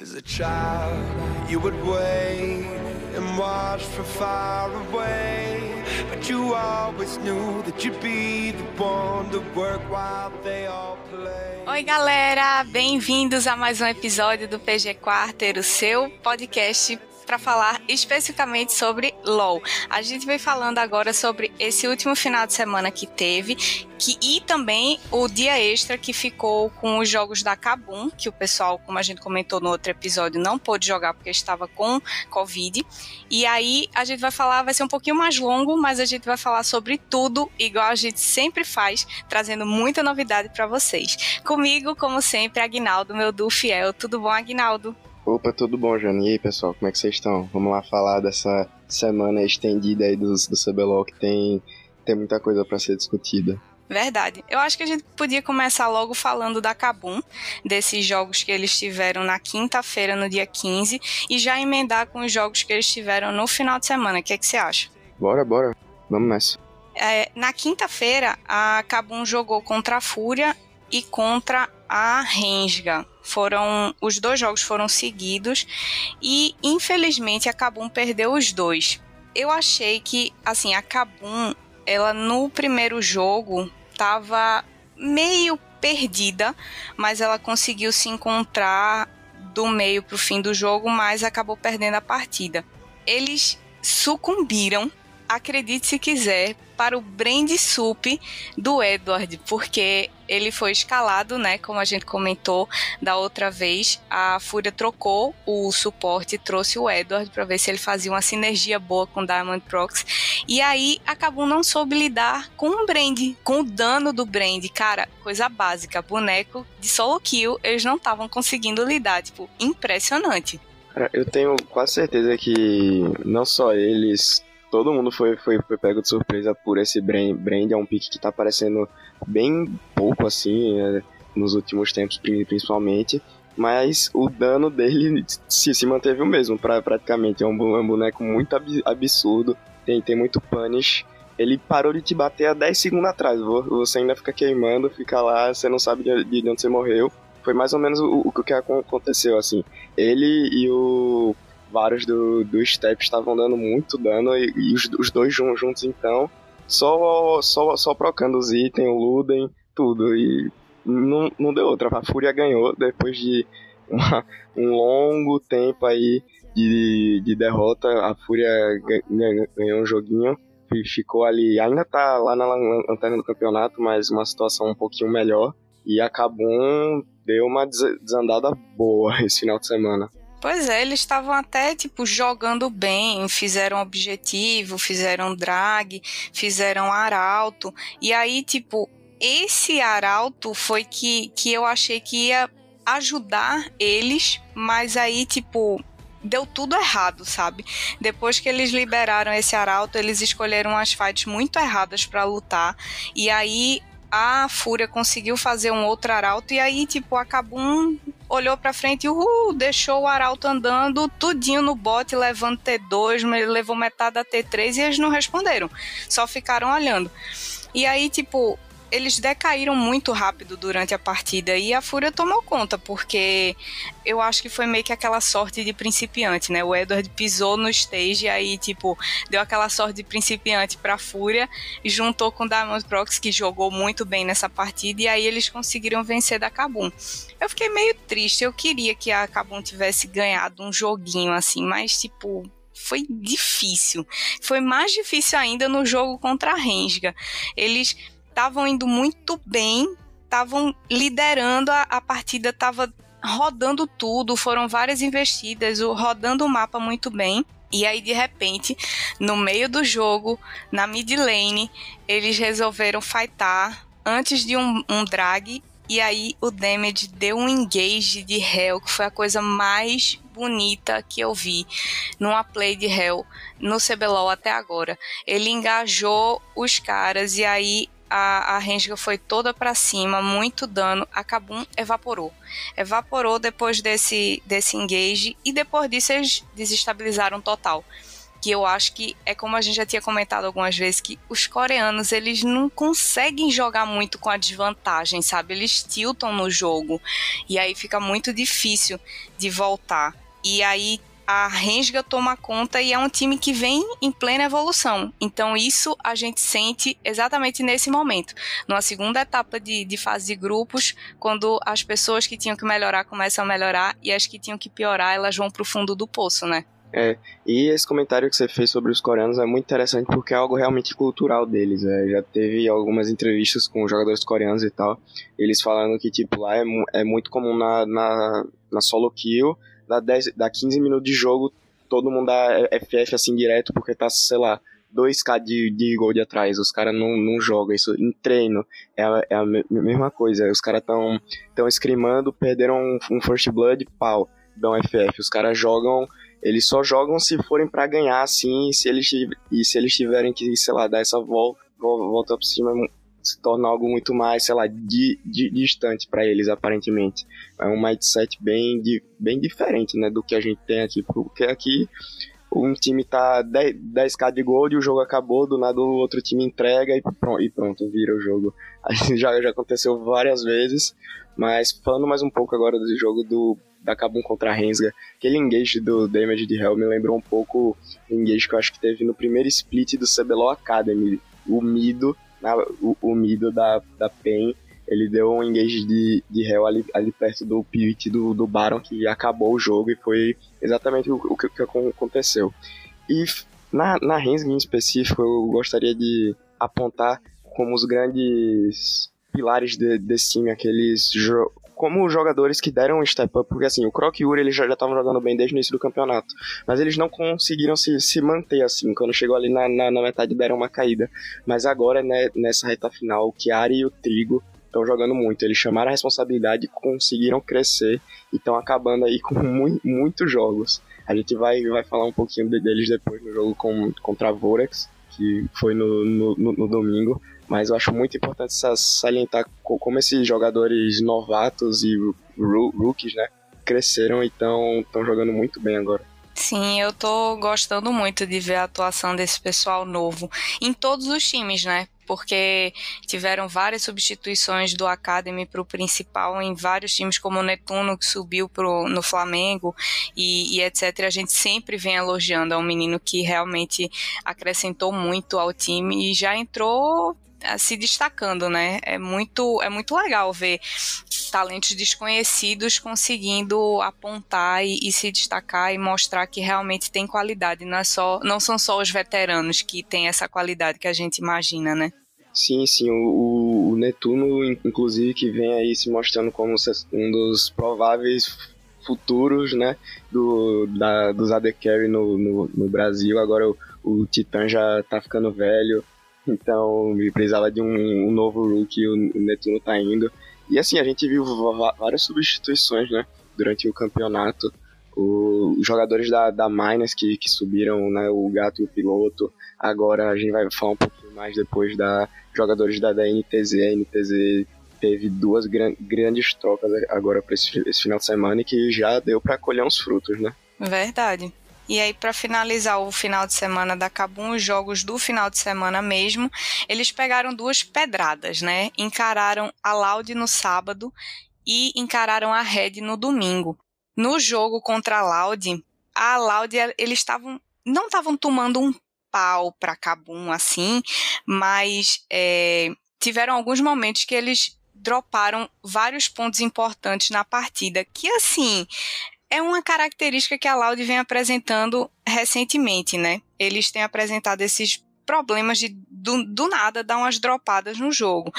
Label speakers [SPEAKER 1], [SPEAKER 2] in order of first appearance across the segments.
[SPEAKER 1] As a child, you would wait and watch from far away. But you always knew that you'd be the one to work while they all play. Oi, galera! Bem-vindos a mais um episódio do PG Quarter, o seu podcast para falar especificamente sobre LoL. A gente vem falando agora sobre esse último final de semana que teve, que e também o dia extra que ficou com os jogos da Kabum, que o pessoal, como a gente comentou no outro episódio, não pôde jogar porque estava com Covid. E aí a gente vai falar, vai ser um pouquinho mais longo, mas a gente vai falar sobre tudo, igual a gente sempre faz, trazendo muita novidade para vocês. Comigo, como sempre, Agnaldo, meu duo fiel. Tudo bom, Agnaldo?
[SPEAKER 2] Opa, tudo bom, Jani? E aí, pessoal, como é que vocês estão? Vamos lá falar dessa semana estendida aí do, do CBLOL que tem, tem muita coisa para ser discutida.
[SPEAKER 1] Verdade. Eu acho que a gente podia começar logo falando da Kabum, desses jogos que eles tiveram na quinta-feira, no dia 15, e já emendar com os jogos que eles tiveram no final de semana. O que, é que você acha?
[SPEAKER 2] Bora, bora. Vamos nessa.
[SPEAKER 1] É, na quinta-feira, a Kabum jogou contra a Fúria e contra a Rensga. Foram os dois jogos foram seguidos e infelizmente a Kabum perdeu os dois. Eu achei que assim a Kabum ela no primeiro jogo estava meio perdida, mas ela conseguiu se encontrar do meio para o fim do jogo, mas acabou perdendo a partida. Eles sucumbiram acredite se quiser, para o brand sup do Edward, porque ele foi escalado, né? Como a gente comentou da outra vez, a Fúria trocou o suporte trouxe o Edward para ver se ele fazia uma sinergia boa com o Diamond Prox. E aí acabou não soube lidar com o brand, com o dano do brand. Cara, coisa básica, boneco de solo kill, eles não estavam conseguindo lidar, tipo, impressionante.
[SPEAKER 2] Cara, eu tenho quase certeza que não só eles todo mundo foi, foi, foi pego de surpresa por esse Brand. Brand é um pick que tá aparecendo bem pouco assim, é, nos últimos tempos, principalmente. Mas o dano dele se, se manteve o mesmo, pra, praticamente. É um, é um boneco muito absurdo, tem, tem muito punish. Ele parou de te bater há 10 segundos atrás. Você ainda fica queimando, fica lá, você não sabe de, de onde você morreu. Foi mais ou menos o, o que aconteceu, assim. Ele e o vários do, do Step estavam dando muito dano e, e os, os, dois juntos então só só só procando os itens, o Luden, tudo e não, não deu outra. A Fúria ganhou depois de uma, um longo tempo aí de, de derrota. A Fúria ganhou, um joguinho e ficou ali, ainda tá lá na lanterna do campeonato, mas uma situação um pouquinho melhor. E a Kabum deu uma desandada boa esse final de semana.
[SPEAKER 1] Pois é, eles estavam até, tipo, jogando bem, fizeram objetivo, fizeram drag, fizeram arauto, e aí, tipo, esse arauto foi que, que eu achei que ia ajudar eles, mas aí, tipo, deu tudo errado, sabe? Depois que eles liberaram esse arauto, eles escolheram as fights muito erradas para lutar, e aí a Fúria conseguiu fazer um outro arauto, e aí, tipo, a Kabum olhou pra frente e uhul, deixou o Arauto andando tudinho no bote, levando T2, levou metade da T3 e eles não responderam. Só ficaram olhando. E aí, tipo, eles decaíram muito rápido durante a partida e a Fúria tomou conta, porque eu acho que foi meio que aquela sorte de principiante, né? O Edward pisou no stage e aí, tipo, deu aquela sorte de principiante pra Fúria, juntou com o Diamond Prox, que jogou muito bem nessa partida, e aí eles conseguiram vencer da Kabum. Eu fiquei meio triste, eu queria que a Kabum tivesse ganhado um joguinho assim, mas, tipo, foi difícil. Foi mais difícil ainda no jogo contra a Rensga. Eles estavam indo muito bem, estavam liderando a, a partida, estava rodando tudo, foram várias investidas, o, rodando o mapa muito bem. E aí, de repente, no meio do jogo, na mid lane, eles resolveram fightar antes de um, um drag. E aí o Damage deu um engage de Hell, que foi a coisa mais bonita que eu vi numa play de Hell no CBLOL até agora. Ele engajou os caras e aí a, a Renga foi toda para cima, muito dano, a Kabum evaporou. Evaporou depois desse, desse engage e depois disso eles desestabilizaram total. que eu acho que é como a gente já tinha comentado algumas vezes que os coreanos eles não conseguem jogar muito com a desvantagem, sabe? Eles tiltam no jogo e aí fica muito difícil de voltar. E aí a Rensga toma conta e é um time que vem em plena evolução. Então, isso a gente sente exatamente nesse momento. Numa segunda etapa de, de fase de grupos, quando as pessoas que tinham que melhorar começam a melhorar e as que tinham que piorar, elas vão para o fundo do poço, né?
[SPEAKER 2] É, e esse comentário que você fez sobre os coreanos é muito interessante porque é algo realmente cultural deles. É. Já teve algumas entrevistas com jogadores coreanos e tal, eles falando que, tipo, lá é, é muito comum na, na, na solo kill dá, 10, dá 15 minutos de jogo, todo mundo dá FF assim direto, porque tá, sei lá, 2k de, de gol de atrás, os caras não, não jogam isso em treino, é a, é a mesma coisa, os caras tão, tão escrimando, perderam um, um First Blood, pau, dão FF, os caras jogam, eles só jogam se forem para ganhar, assim, se eles, e se eles tiverem que, sei lá, dar essa volta, volta por cima, se torna algo muito mais, sei lá, di, di, distante para eles, aparentemente. É um mindset bem, di, bem diferente, né, do que a gente tem aqui, porque aqui um time tá 10, 10k de gol e o jogo acabou, do nada o outro time entrega e pronto, e pronto vira o jogo. já, já aconteceu várias vezes, mas falando mais um pouco agora do jogo do da Kabum contra a Rensga, aquele engage do Damage de Hell me lembrou um pouco o engage que eu acho que teve no primeiro split do CBLOL Academy, o Mido na, o, o da, da PEN, ele deu um engage de, de Hell ali, ali perto do pivot do, do Baron, que acabou o jogo e foi exatamente o, o que, que, aconteceu. E na, na Rensga em específico, eu gostaria de apontar como os grandes pilares de, desse time, aqueles como jogadores que deram um step up, porque assim, o Croc e o Uri eles já estavam jogando bem desde o início do campeonato, mas eles não conseguiram se, se manter assim, quando chegou ali na, na, na metade deram uma caída. Mas agora, né, nessa reta final, o Chiari e o Trigo estão jogando muito, eles chamaram a responsabilidade, conseguiram crescer e estão acabando aí com mu muitos jogos. A gente vai, vai falar um pouquinho deles depois no jogo com, contra a Vorax, que foi no, no, no, no domingo, mas eu acho muito importante salientar como esses jogadores novatos e rookies, né, cresceram e estão jogando muito bem agora.
[SPEAKER 1] Sim, eu tô gostando muito de ver a atuação desse pessoal novo em todos os times, né? Porque tiveram várias substituições do Academy para o principal em vários times, como o Netuno, que subiu pro, no Flamengo e, e etc. A gente sempre vem elogiando. É um menino que realmente acrescentou muito ao time e já entrou se destacando, né? É muito, é muito legal ver talentos desconhecidos conseguindo apontar e, e, se destacar e mostrar que realmente tem qualidade. Não, é só, não são só os veteranos que têm essa qualidade que a gente imagina, né?
[SPEAKER 2] Sim, sim. O, o Netuno, inclusive, que vem aí se mostrando como um dos prováveis futuros, né, do, da, dos AD Carry no, no, no Brasil. Agora o, o Titã já tá ficando velho, então precisava de um, um novo rookie, o Netuno tá indo. E assim, a gente viu várias substituições, né, durante o campeonato. O, os jogadores da, da Miners que, que subiram, né, o Gato e o Piloto. Agora a gente vai falar um pouquinho mais depois da jogadores da, da NTZ. A NTZ teve duas gran, grandes trocas agora para esse, esse final de semana e que já deu para colher uns frutos, né?
[SPEAKER 1] Verdade. E aí, para finalizar o final de semana da Cabum, os jogos do final de semana mesmo, eles pegaram duas pedradas, né? Encararam a Loud no sábado e encararam a Red no domingo. No jogo contra a Loud, a Loud, eles estavam não estavam tomando um pau para Cabum assim, mas é, tiveram alguns momentos que eles droparam vários pontos importantes na partida, que assim, é uma característica que a Laude vem apresentando recentemente, né? Eles têm apresentado esses problemas de do, do nada dar umas dropadas no jogo.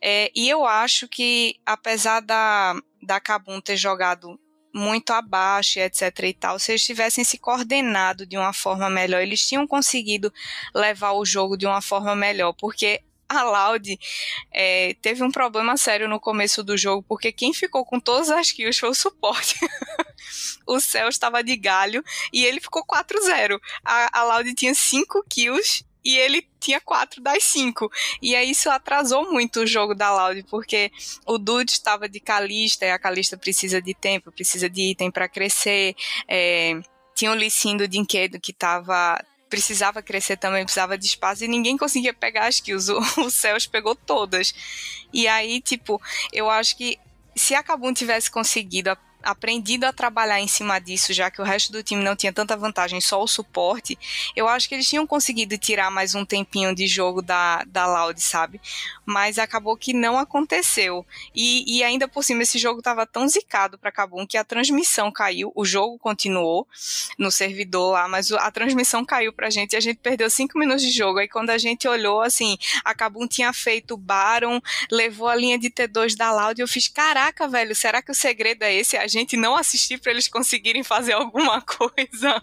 [SPEAKER 1] É, e eu acho que, apesar da, da Kabum ter jogado muito abaixo, etc e tal, se eles tivessem se coordenado de uma forma melhor, eles tinham conseguido levar o jogo de uma forma melhor, porque a Loud é, teve um problema sério no começo do jogo, porque quem ficou com todas as kills foi o suporte. o céu estava de galho e ele ficou 4-0. A, a Loud tinha 5 kills e ele tinha quatro das cinco. E aí isso atrasou muito o jogo da Loud, porque o Dude estava de Calista, e a Calista precisa de tempo, precisa de item para crescer. É, tinha o Licinho do Dinquedo que estava precisava crescer também, precisava de espaço e ninguém conseguia pegar as kills. O, o pegou todas. E aí, tipo, eu acho que se a Kabum tivesse conseguido aprendido a trabalhar em cima disso, já que o resto do time não tinha tanta vantagem, só o suporte, eu acho que eles tinham conseguido tirar mais um tempinho de jogo da, da Loud, sabe? Mas acabou que não aconteceu. E, e ainda por cima, esse jogo estava tão zicado para Kabum que a transmissão caiu, o jogo continuou no servidor lá, mas a transmissão caiu pra gente e a gente perdeu cinco minutos de jogo. Aí quando a gente olhou, assim, a Kabum tinha feito Baron, levou a linha de T2 da Loud e eu fiz, caraca, velho, será que o segredo é esse? A gente não assistir para eles conseguirem fazer alguma coisa.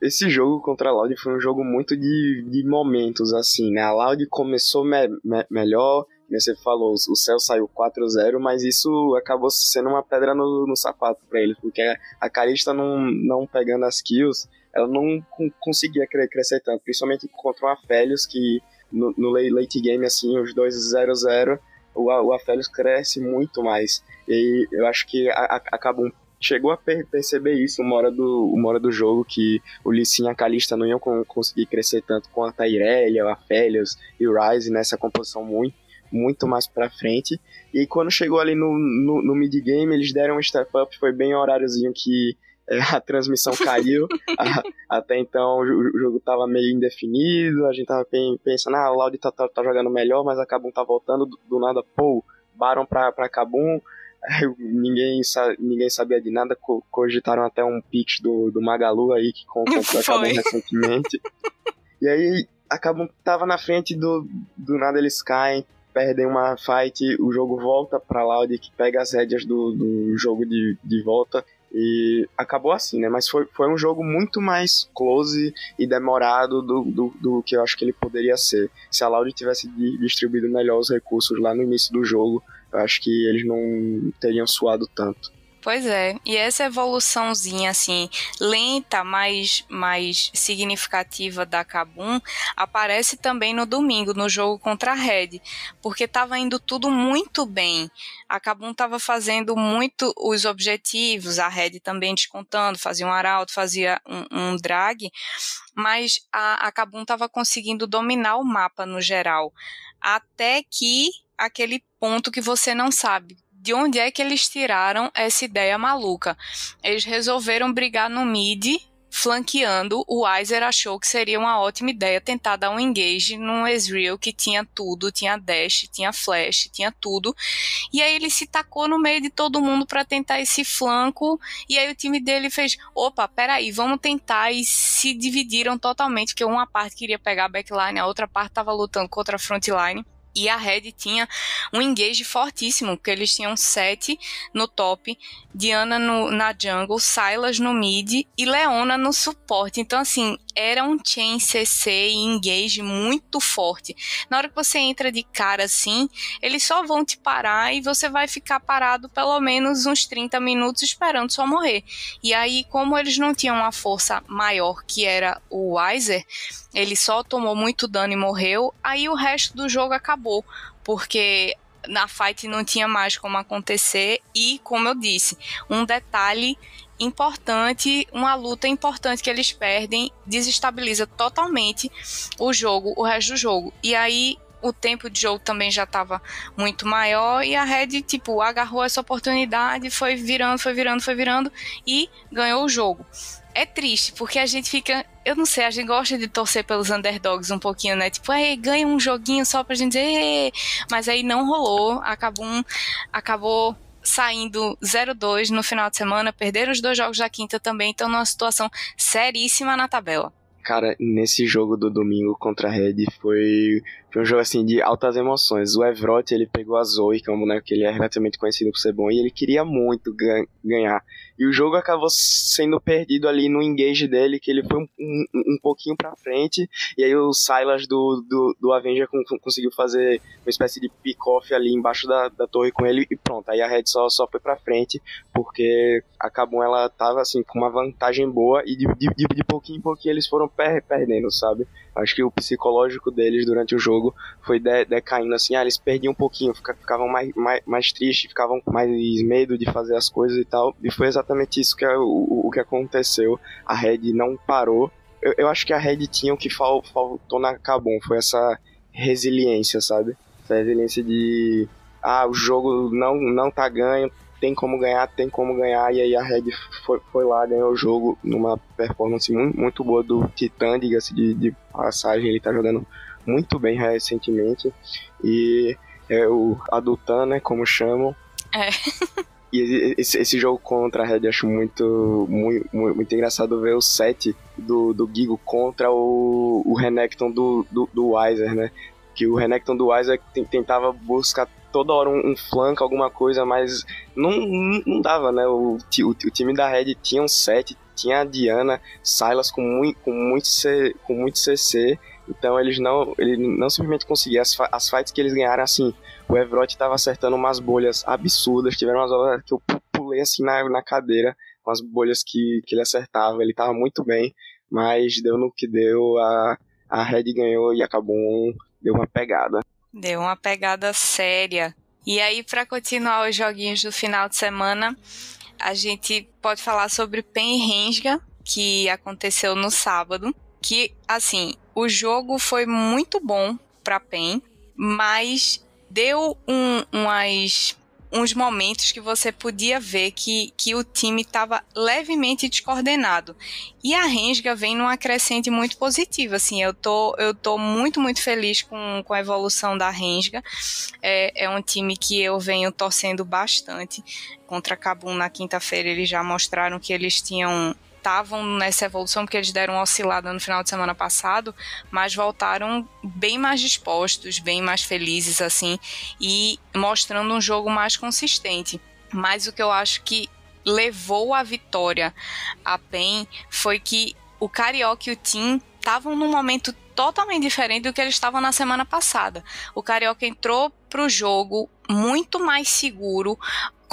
[SPEAKER 2] Esse jogo contra a Loud foi um jogo muito de, de momentos, assim, né? A Loud começou me, me, melhor, você falou, o céu saiu 4-0, mas isso acabou sendo uma pedra no, no sapato para eles, porque a Calista não, não pegando as kills, ela não conseguia crescer tanto, principalmente contra o Aphelios, que no, no late game, assim, os dois 0-0, o, o Aphelios cresce muito mais. E eu acho que acabam chegou a per perceber isso uma hora do, uma hora do jogo, que o Lissin e a Kalista não iam conseguir crescer tanto com a Tairelia, a Felios e o Ryze nessa composição muito, muito mais pra frente. E quando chegou ali no, no, no mid-game, eles deram um step up, foi bem o horáriozinho que é, a transmissão caiu. a, até então o, o jogo tava meio indefinido, a gente tava pensando, ah, o Loud tá, tá, tá jogando melhor, mas a Kabum tá voltando do, do nada, pô, Baron pra, pra Kabum, ninguém, ninguém sabia de nada, cogitaram até um pitch do, do Magalu aí, que comprou acabou recentemente. E aí acabam, tava na frente do, do nada eles caem, perdem uma fight, o jogo volta pra Loud, que pega as rédeas do, do jogo de, de volta. E acabou assim, né? Mas foi, foi um jogo muito mais close e demorado do, do, do que eu acho que ele poderia ser. Se a Loud tivesse distribuído melhor os recursos lá no início do jogo, acho que eles não teriam suado tanto.
[SPEAKER 1] Pois é, e essa evoluçãozinha assim, lenta, mas mais significativa da Kabum, aparece também no domingo, no jogo contra a Red, porque estava indo tudo muito bem. A Kabum estava fazendo muito os objetivos, a Red também descontando, fazia um arauto, fazia um, um drag, mas a, a Kabum estava conseguindo dominar o mapa no geral, até que aquele ponto que você não sabe de onde é que eles tiraram essa ideia maluca. Eles resolveram brigar no mid, flanqueando. O Weiser achou que seria uma ótima ideia tentar dar um engage num Ezreal que tinha tudo, tinha dash, tinha flash, tinha tudo. E aí ele se tacou no meio de todo mundo para tentar esse flanco. E aí o time dele fez: opa, peraí, vamos tentar. E se dividiram totalmente, porque uma parte queria pegar a backline, a outra parte estava lutando contra a frontline. E a Red tinha um engage fortíssimo, porque eles tinham sete no top, Diana no, na jungle, Silas no mid e Leona no suporte. Então, assim, era um chain CC e engage muito forte. Na hora que você entra de cara assim, eles só vão te parar e você vai ficar parado pelo menos uns 30 minutos esperando só morrer. E aí, como eles não tinham uma força maior, que era o Weiser, ele só tomou muito dano e morreu, aí o resto do jogo acabou, porque na fight não tinha mais como acontecer e, como eu disse, um detalhe importante, uma luta importante que eles perdem, desestabiliza totalmente o jogo, o resto do jogo. E aí o tempo de jogo também já estava muito maior e a Red, tipo, agarrou essa oportunidade, foi virando, foi virando, foi virando e ganhou o jogo é triste, porque a gente fica. Eu não sei, a gente gosta de torcer pelos underdogs um pouquinho, né? Tipo, aí ganha um joguinho só pra gente dizer. Mas aí não rolou. Acabou, um, acabou saindo 0-2 no final de semana, perderam os dois jogos da quinta também, então numa situação seríssima na tabela.
[SPEAKER 2] Cara, nesse jogo do domingo contra a Red foi, foi um jogo assim de altas emoções. O Evrot, ele pegou a Zoe, que é um boneco que ele é relativamente conhecido por ser bom, e ele queria muito ganhar. E o jogo acabou sendo perdido ali no engage dele, que ele foi um, um, um pouquinho pra frente, e aí o Silas do, do, do Avenger conseguiu fazer uma espécie de pick-off ali embaixo da, da torre com ele, e pronto. Aí a Red só, só foi pra frente, porque acabou ela tava assim com uma vantagem boa, e de, de, de pouquinho em pouquinho eles foram per perdendo, sabe? Acho que o psicológico deles durante o jogo foi de, decaindo assim, ah, eles perdiam um pouquinho, ficavam mais, mais, mais tristes, ficavam mais medo de fazer as coisas e tal. E foi exatamente isso que é o, o que aconteceu. A Red não parou. Eu, eu acho que a Red tinha o que fal, faltou na Cabum, foi essa resiliência, sabe? Essa resiliência de ah, o jogo não, não tá ganho, tem como ganhar, tem como ganhar, e aí a Red foi, foi lá, ganhou o jogo numa performance muito, muito boa do Titã, diga-se de, de passagem, ele tá jogando muito bem recentemente, e é o Adultan, né, como chamam.
[SPEAKER 1] É.
[SPEAKER 2] E esse, esse, jogo contra a Red acho muito, muito, muito, engraçado ver o set do, do Gigo contra o, o Renekton do, do, do Weiser, né? Que o Renekton do Weiser tentava buscar toda hora um, um flanco, alguma coisa, mas não, não, dava, né? O, o, o, time da Red tinha um set, tinha a Diana, Silas com muito, com muito, C, com muito CC, então eles não, ele não simplesmente conseguiam as, as fights que eles ganharam assim. O Evrot estava acertando umas bolhas absurdas, tiveram umas horas que eu pulei assim na, na cadeira, com as bolhas que, que ele acertava, ele estava muito bem, mas deu no que deu, a, a Red ganhou e acabou, deu uma pegada.
[SPEAKER 1] Deu uma pegada séria. E aí, para continuar os joguinhos do final de semana, a gente pode falar sobre Pen Rensga, que aconteceu no sábado. Que, assim, o jogo foi muito bom para Pen, mas deu um, umas uns momentos que você podia ver que, que o time estava levemente descoordenado. E a Rensga vem numa crescente muito positiva, assim, eu tô, eu tô muito, muito feliz com, com a evolução da Rensga. É, é um time que eu venho torcendo bastante. Contra Cabum na quinta-feira eles já mostraram que eles tinham estavam nessa evolução, porque eles deram uma oscilada no final de semana passado, mas voltaram bem mais dispostos, bem mais felizes, assim, e mostrando um jogo mais consistente. Mas o que eu acho que levou a vitória a PEN foi que o Carioca e o Team estavam num momento totalmente diferente do que eles estavam na semana passada. O Carioca entrou pro jogo muito mais seguro,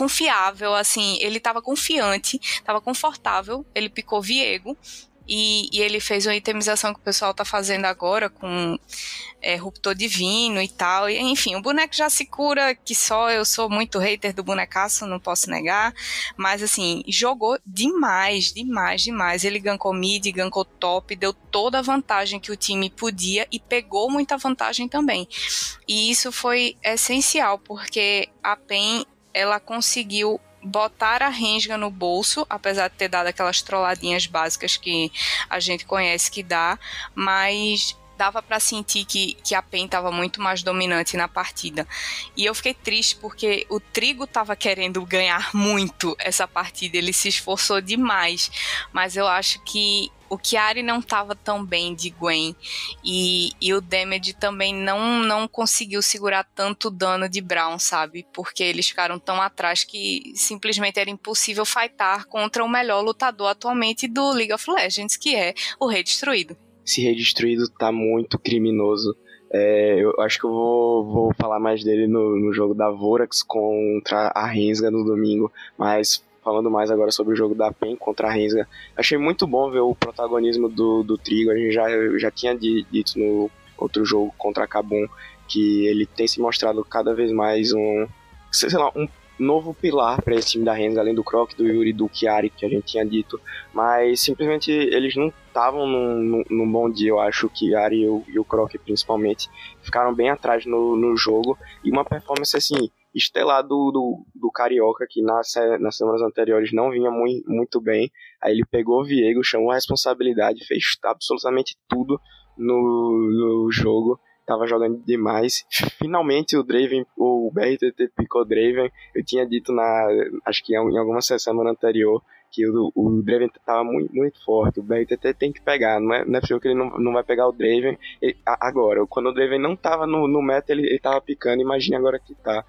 [SPEAKER 1] confiável, assim, ele estava confiante, estava confortável, ele picou Viego e, e, ele fez uma itemização que o pessoal tá fazendo agora com é, Ruptor Divino e tal. E, enfim, o boneco já se cura, que só eu sou muito hater do bonecaço, não posso negar. Mas assim, jogou demais, demais, demais. Ele gankou mid, gankou top, deu toda a vantagem que o time podia e pegou muita vantagem também. E isso foi essencial, porque a PEN ela conseguiu botar a Rensga no bolso, apesar de ter dado aquelas trolladinhas básicas que a gente conhece que dá, mas dava para sentir que, que a PEN estava muito mais dominante na partida. E eu fiquei triste porque o Trigo estava querendo ganhar muito essa partida, ele se esforçou demais, mas eu acho que o Chiari não estava tão bem de Gwen e, e o Damage também não, não conseguiu segurar tanto dano de Brown, sabe? Porque eles ficaram tão atrás que simplesmente era impossível fightar contra o melhor lutador atualmente do League of Legends, que é o Rei Destruído.
[SPEAKER 2] Esse Rei Destruído tá muito criminoso. É, eu acho que eu vou, vou falar mais dele no, no jogo da Vorax contra a Rensga no domingo, mas falando mais agora sobre o jogo da PEN contra a Rensga. Achei muito bom ver o protagonismo do, do Trigo. A gente já, já tinha dito no outro jogo contra a Kabum que ele tem se mostrado cada vez mais um, sei lá, um novo pilar para esse time da Rensga, além do Croc, do Yuri, do Chiari, que a gente tinha dito. Mas simplesmente eles não estavam num, num, bom dia, eu acho, que Chiari e o, e o Croc principalmente ficaram bem atrás no, no jogo. E uma performance assim estelar do, do, do Carioca, que nas, nas semanas anteriores não vinha muito, muito bem. Aí ele pegou o Viego, chamou a responsabilidade, fez absolutamente tudo no, no jogo. Tava jogando demais. Finalmente o Draven, o BRTT picou Draven. Eu tinha dito na. Acho que em alguma semana anterior que o, o Draven tava muito, muito forte, o BRTT tem que pegar, não é, não é possível que ele não, não vai pegar o Draven ele, agora, quando o Draven não tava no, no meta, ele, ele tava picando, imagine agora que tá.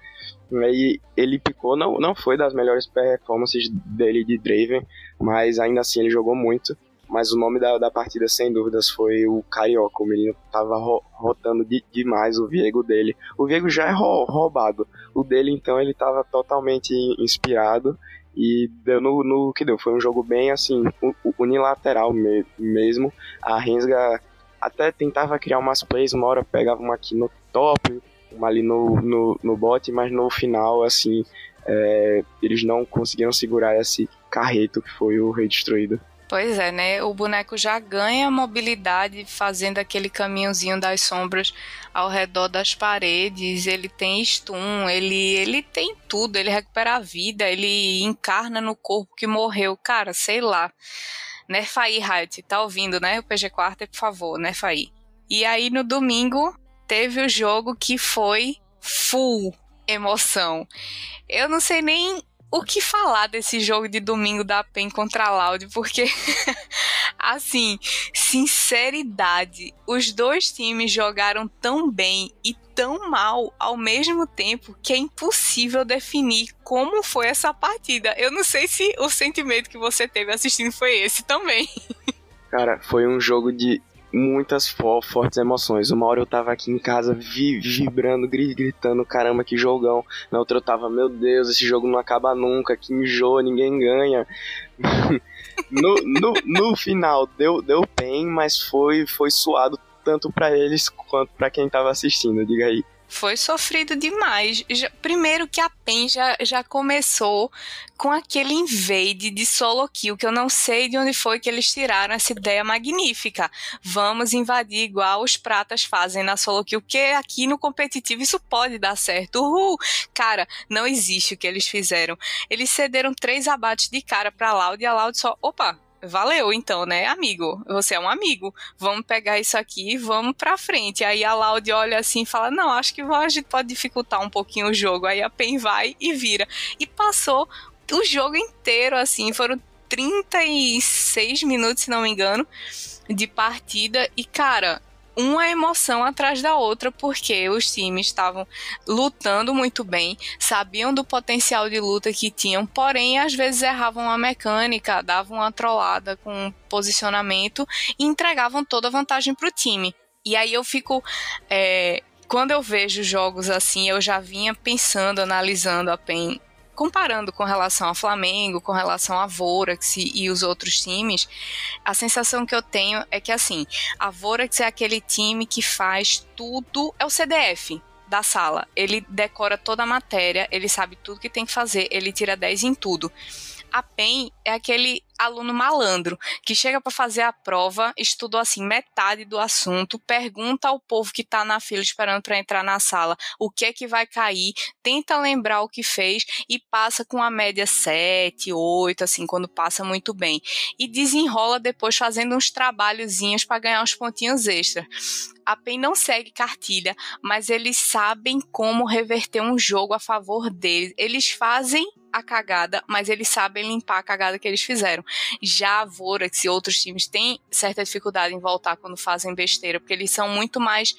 [SPEAKER 2] Aí ele picou, não, não foi das melhores performances dele de Draven, mas ainda assim ele jogou muito. Mas o nome da, da partida, sem dúvidas, foi o Carioca. O menino tava ro rotando de, demais o Viego dele. O Viego já é ro roubado. O dele, então, ele tava totalmente inspirado e deu no, no que deu. Foi um jogo bem assim, unilateral me, mesmo. A Rensga até tentava criar umas plays, uma hora pegava uma aqui no top, uma ali no, no, no bot, mas no final, assim, é, eles não conseguiram segurar esse carreto que foi o Rei Destruído.
[SPEAKER 1] Pois é, né? O boneco já ganha mobilidade fazendo aquele caminhozinho das sombras ao redor das paredes. Ele tem stun, ele, ele tem tudo. Ele recupera a vida, ele encarna no corpo que morreu. Cara, sei lá. Nerfa aí, Riot. Tá ouvindo, né? O PG Quarter, por favor, nerfa aí. E aí no domingo teve o jogo que foi full emoção. Eu não sei nem o que falar desse jogo de domingo da PEN contra a Loud, porque, assim, sinceridade, os dois times jogaram tão bem e tão mal ao mesmo tempo que é impossível definir como foi essa partida. Eu não sei se o sentimento que você teve assistindo foi esse também.
[SPEAKER 2] Cara, foi um jogo de muitas fo fortes emoções. Uma hora eu tava aqui em casa vi vibrando, gritando, caramba, que jogão. Na outra eu tava, meu Deus, esse jogo não acaba nunca, que enjoa, ninguém ganha. no, no, no final deu, deu bem, mas foi, foi suado tanto para eles quanto para quem tava assistindo, diga aí
[SPEAKER 1] foi sofrido demais. Já, primeiro que a PEN já, já começou com aquele invade de solo kill, que eu não sei de onde foi que eles tiraram essa ideia magnífica. Vamos invadir igual os pratas fazem na solo kill, que aqui no competitivo isso pode dar certo. Uhul! Cara, não existe o que eles fizeram. Eles cederam três abates de cara pra Loud e a Loud só, opa, valeu então, né, amigo? Você é um amigo. Vamos pegar isso aqui e vamos pra frente. Aí a Loud olha assim e fala: Não, acho que a gente pode dificultar um pouquinho o jogo. Aí a PEN vai e vira. E passou o jogo inteiro, assim, foram 36 minutos, se não me engano, de partida. E, cara, uma emoção atrás da outra, porque os times estavam lutando muito bem, sabiam do potencial de luta que tinham, porém às vezes erravam a mecânica, davam uma trollada com posicionamento e entregavam toda a vantagem para o time. E aí eu fico. É, quando eu vejo jogos assim, eu já vinha pensando, analisando a PEN comparando com relação ao Flamengo, com relação a Vorax e, os outros times, a sensação que eu tenho é que assim, a Vorax é aquele time que faz tudo, é o CDF da sala. Ele decora toda a matéria, ele sabe tudo que tem que fazer, ele tira 10 em tudo. A PEN é aquele aluno malandro que chega para fazer a prova, estudou assim metade do assunto, pergunta ao povo que está na fila esperando para entrar na sala o que é que vai cair, tenta lembrar o que fez e passa com a média 7, 8, assim, quando passa muito bem. E desenrola depois fazendo uns trabalhozinhos para ganhar uns pontinhos extra. A PEN não segue cartilha, mas eles sabem como reverter um jogo a favor deles. Eles fazem a cagada, mas eles sabem limpar a cagada que eles fizeram. Já a Vorax e outros times têm certa dificuldade em voltar quando fazem besteira, porque eles são muito mais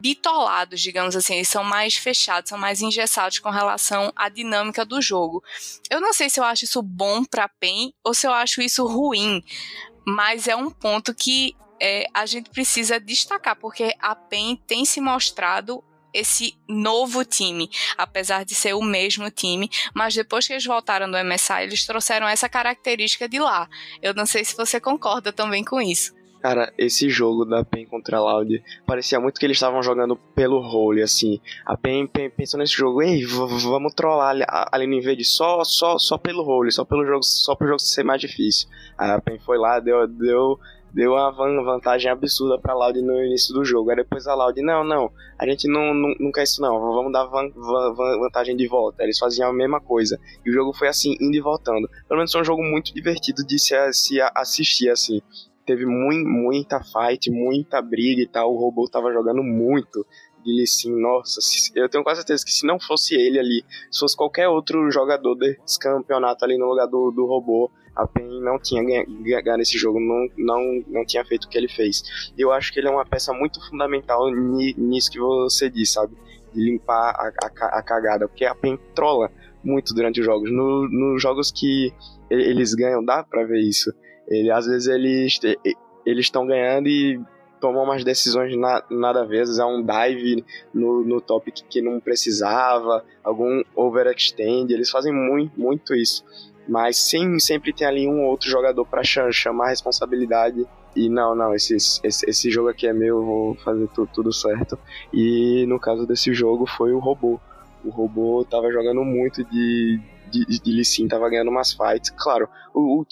[SPEAKER 1] bitolados, digamos assim, eles são mais fechados, são mais engessados com relação à dinâmica do jogo. Eu não sei se eu acho isso bom para PEN ou se eu acho isso ruim, mas é um ponto que é, a gente precisa destacar, porque a PEN tem se mostrado esse novo time, apesar de ser o mesmo time, mas depois que eles voltaram do MSI, eles trouxeram essa característica de lá. Eu não sei se você concorda também com isso.
[SPEAKER 2] Cara, esse jogo da PEN contra a Loud parecia muito que eles estavam jogando pelo role, assim. A PEN, PEN pensou nesse jogo, ei, vamos trollar ali no invade só, só, só pelo role, só pelo jogo, só pro jogo ser mais difícil. Aí a PEN foi lá, deu, deu deu uma vantagem absurda pra Loud no início do jogo. Aí depois a Loud, não, não, a gente não, não, não quer isso não, vamos dar van, van, vantagem de volta. Eles faziam a mesma coisa. E o jogo foi assim, indo e voltando. Pelo menos foi um jogo muito divertido de se, se assistir, assim. Teve muita fight, muita briga e tal. O robô tava jogando muito de sim, nossa, eu tenho quase certeza que se não fosse ele ali, se fosse qualquer outro jogador desse campeonato ali no lugar do, do robô, a PEN não tinha ganhado esse jogo, não, não, não tinha feito o que ele fez. Eu acho que ele é uma peça muito fundamental nisso que você disse, sabe? De limpar a, a, a cagada, porque a PEN trola muito durante os jogos. No, nos jogos que eles ganham, dá pra ver isso. Ele, às vezes eles eles estão ganhando e tomam umas decisões na, nada a ver, vezes é um dive no, no top que, que não precisava, algum overextend, eles fazem muito, muito isso mas sim, sempre tem ali um outro jogador para chamar a responsabilidade e não, não, esse, esse, esse jogo aqui é meu, vou fazer tudo, tudo certo. E no caso desse jogo foi o robô. O robô tava jogando muito de, de, de Lee Sin, tava ganhando umas fights. Claro, o, o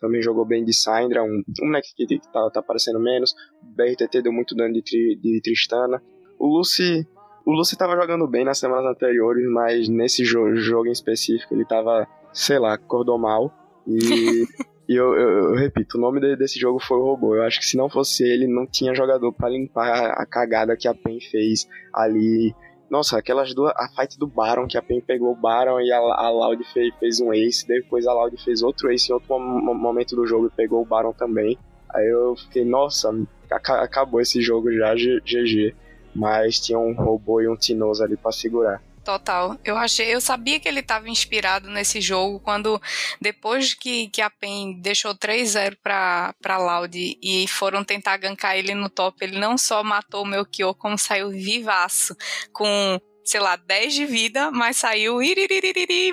[SPEAKER 2] também jogou bem de Syndra, um, um que, tá, tá aparecendo menos. O BRTT deu muito dano de, tri, de Tristana. O Lucy, o Lucy tava jogando bem nas semanas anteriores, mas nesse jo jogo em específico ele tava, sei lá, acordou mal. E, e eu, eu, eu, repito, o nome de, desse jogo foi o robô. Eu acho que se não fosse ele, não tinha jogador para limpar a cagada que a PEN fez ali nossa, aquelas duas. A fight do Baron, que a PEN pegou o Baron e a, a Loud fez, fez um ace. Depois a Loud fez outro ace em outro momento do jogo e pegou o Baron também. Aí eu fiquei, nossa, acabou esse jogo já, GG. Mas tinha um robô e um Tinoz ali para segurar.
[SPEAKER 1] Total. Eu achei, eu sabia que ele estava inspirado nesse jogo quando depois que, que a PEN deixou 3-0 para para Loud e foram tentar gankar ele no top, ele não só matou o meu Kyo, como saiu vivaço com sei lá, 10 de vida, mas saiu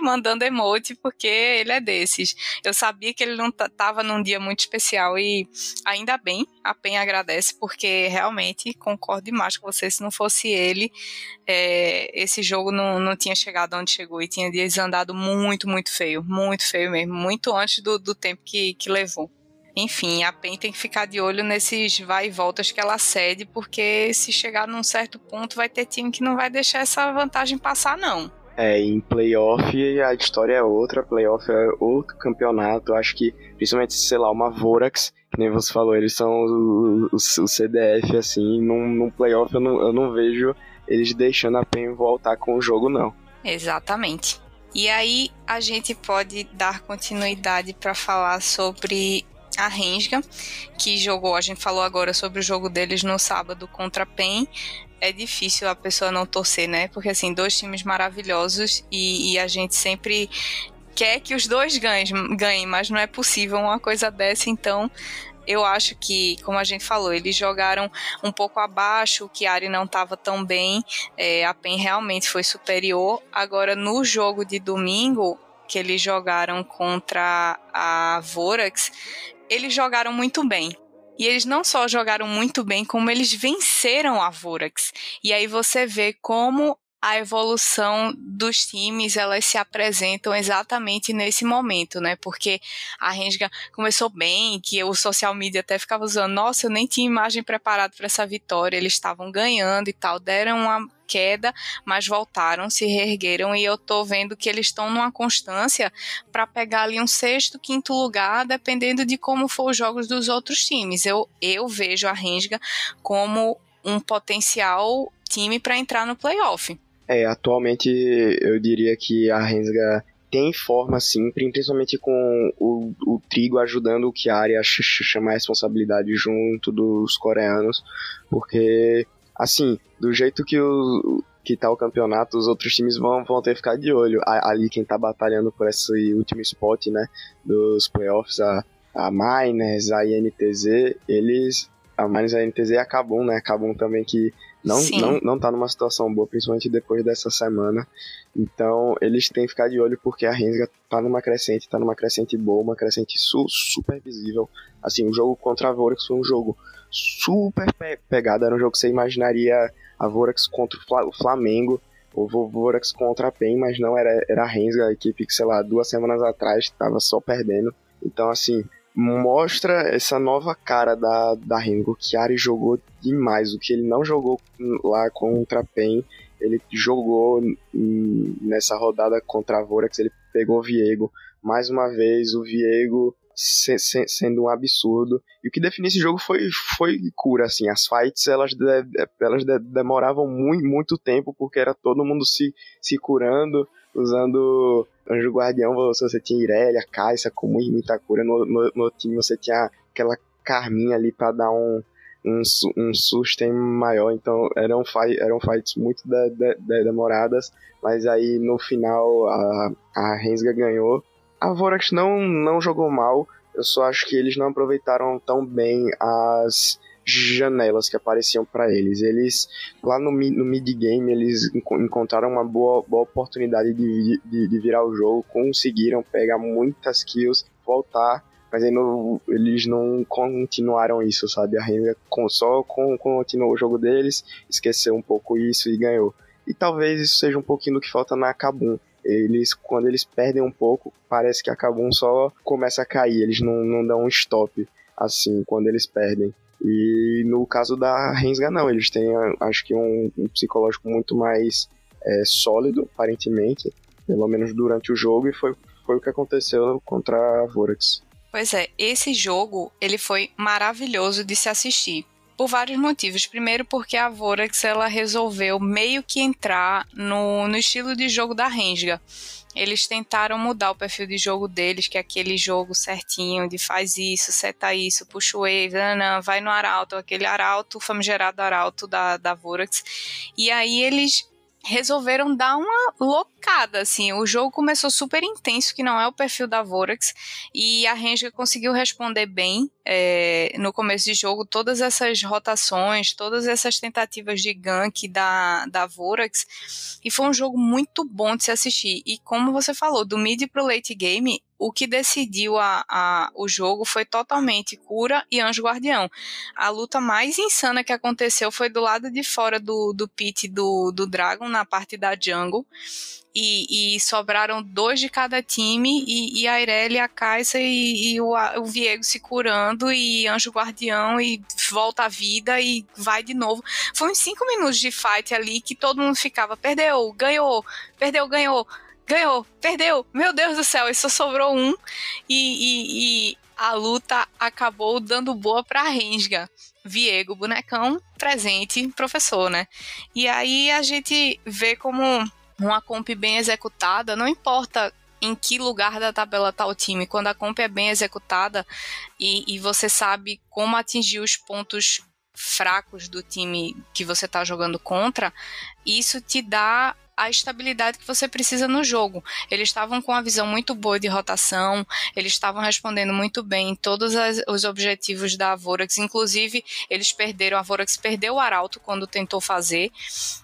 [SPEAKER 1] mandando emote, porque ele é desses. Eu sabia que ele não tava num dia muito especial e ainda bem, a PEN agradece, porque realmente concordo demais com você, se não fosse ele, é, esse jogo não, não tinha chegado onde chegou e tinha desandado muito, muito feio, muito feio mesmo, muito antes do, do tempo que, que levou. Enfim, a PEN tem que ficar de olho nesses vai e voltas que ela cede, porque se chegar num certo ponto vai ter time que não vai deixar essa vantagem passar, não.
[SPEAKER 2] É, em playoff a história é outra, playoff é outro campeonato, acho que principalmente, sei lá, uma Vorax, que nem você falou, eles são o, o, o CDF, assim, num, num playoff eu não, eu não vejo eles deixando a PEN voltar com o jogo, não.
[SPEAKER 1] Exatamente. E aí a gente pode dar continuidade para falar sobre a Rensga, que jogou, a gente falou agora sobre o jogo deles no sábado contra a PEN. É difícil a pessoa não torcer, né? Porque assim, dois times maravilhosos e, e a gente sempre quer que os dois ganhem, ganhem, mas não é possível uma coisa dessa, então eu acho que, como a gente falou, eles jogaram um pouco abaixo, o Chiari não estava tão bem, é, a PEN realmente foi superior. Agora, no jogo de domingo, que eles jogaram contra a Vorax, eles jogaram muito bem. E eles não só jogaram muito bem, como eles venceram a Vorax. E aí você vê como a evolução dos times elas se apresentam exatamente nesse momento, né? Porque a Rensga começou bem, que o social media até ficava usando, nossa, eu nem tinha imagem preparada para essa vitória, eles estavam ganhando e tal, deram uma queda, mas voltaram, se reergueram e eu tô vendo que eles estão numa constância para pegar ali um sexto, quinto lugar, dependendo de como for os jogos dos outros times. Eu, eu vejo a Rensga como um potencial time para entrar no playoff.
[SPEAKER 2] É, atualmente eu diria que a Rensga tem forma sim, principalmente com o, o Trigo ajudando o Chiari a chamar a responsabilidade junto dos coreanos, porque, assim, do jeito que o, que tá o campeonato, os outros times vão, vão ter que ficar de olho. Ali quem tá batalhando por esse último spot, né, dos playoffs, a, a Miners, a INTZ, eles, a Miners e a INTZ acabam, né, acabam também que não, não, não tá numa situação boa, principalmente depois dessa semana. Então, eles têm que ficar de olho porque a Rensga tá numa crescente, tá numa crescente boa, uma crescente su super visível. Assim, o jogo contra a Vorax foi um jogo super pe pegado, era um jogo que você imaginaria a Vorax contra o Flamengo, ou Vorax contra a PEN, mas não, era, era a Rensga, a equipe que, sei lá, duas semanas atrás tava só perdendo. Então, assim, mostra essa nova cara da, da Rengo. que Ari jogou demais. O que ele não jogou lá contra a PEN, ele jogou nessa rodada contra a Vorax, ele pegou o Viego. Mais uma vez, o Viego se, se, sendo um absurdo. E o que definiu esse jogo foi, foi cura, assim. As fights, elas, de, elas de, demoravam muito, muito tempo, porque era todo mundo se, se curando, usando Anjo Guardião, você tinha Irelia, Caixa, com muita cura. No, no, no, time você tinha aquela Carminha ali para dar um, um, um sustain maior. Então eram, fight, eram fights muito de, de, de demoradas. Mas aí no final a, a Rensga ganhou. A Vorax não, não jogou mal. Eu só acho que eles não aproveitaram tão bem as janelas que apareciam para eles. Eles, lá no, no mid-game, eles encontraram uma boa, boa oportunidade de, de, de, virar o jogo, conseguiram pegar muitas kills, voltar Mas aí no, eles não continuaram isso, sabe? A Renga só continuou o jogo deles, esqueceu um pouco isso e ganhou. E talvez isso seja um pouquinho do que falta na Kabum. Eles, quando eles perdem um pouco, parece que a Kabum só começa a cair, eles não, não dão um stop assim quando eles perdem. E no caso da Rensga, não, eles têm, acho que, um, um psicológico muito mais é, sólido, aparentemente, pelo menos durante o jogo, e foi, foi o que aconteceu contra a Vorax.
[SPEAKER 1] Pois é, esse jogo ele foi maravilhoso de se assistir por vários motivos. Primeiro, porque a Vorax ela resolveu meio que entrar no, no estilo de jogo da Rensga. Eles tentaram mudar o perfil de jogo deles, que é aquele jogo certinho de faz isso, seta isso, puxa o wave, vai no arauto, aquele arauto, famigerado arauto da, da Vorax. E aí eles resolveram dar uma loucada, assim. O jogo começou super intenso, que não é o perfil da Vorax, e a Ranger conseguiu responder bem é, no começo de jogo todas essas rotações, todas essas tentativas de gank da, da Vorax, e foi um jogo muito bom de se assistir. E como você falou, do mid pro late game, o que decidiu a, a, o jogo foi totalmente cura e anjo guardião. A luta mais insana que aconteceu foi do lado de fora do, do pit do, do Dragon, na parte da jungle. E, e, sobraram dois de cada time, e, e a Irelia, a Kaisa e, e o, o Viego se curando, e Anjo Guardião, e volta à vida, e vai de novo. Foi uns cinco minutos de fight ali que todo mundo ficava, perdeu, ganhou, perdeu, ganhou ganhou, perdeu, meu Deus do céu, e só sobrou um e, e, e a luta acabou dando boa pra Rensga. Viego, bonecão, presente, professor, né? E aí a gente vê como uma comp bem executada, não importa em que lugar da tabela tá o time, quando a comp é bem executada e, e você sabe como atingir os pontos fracos do time que você está jogando contra, isso te dá a estabilidade que você precisa no jogo. Eles estavam com uma visão muito boa de rotação, eles estavam respondendo muito bem todos as, os objetivos da Vorax, inclusive eles perderam, a Vorax perdeu o Arauto quando tentou fazer.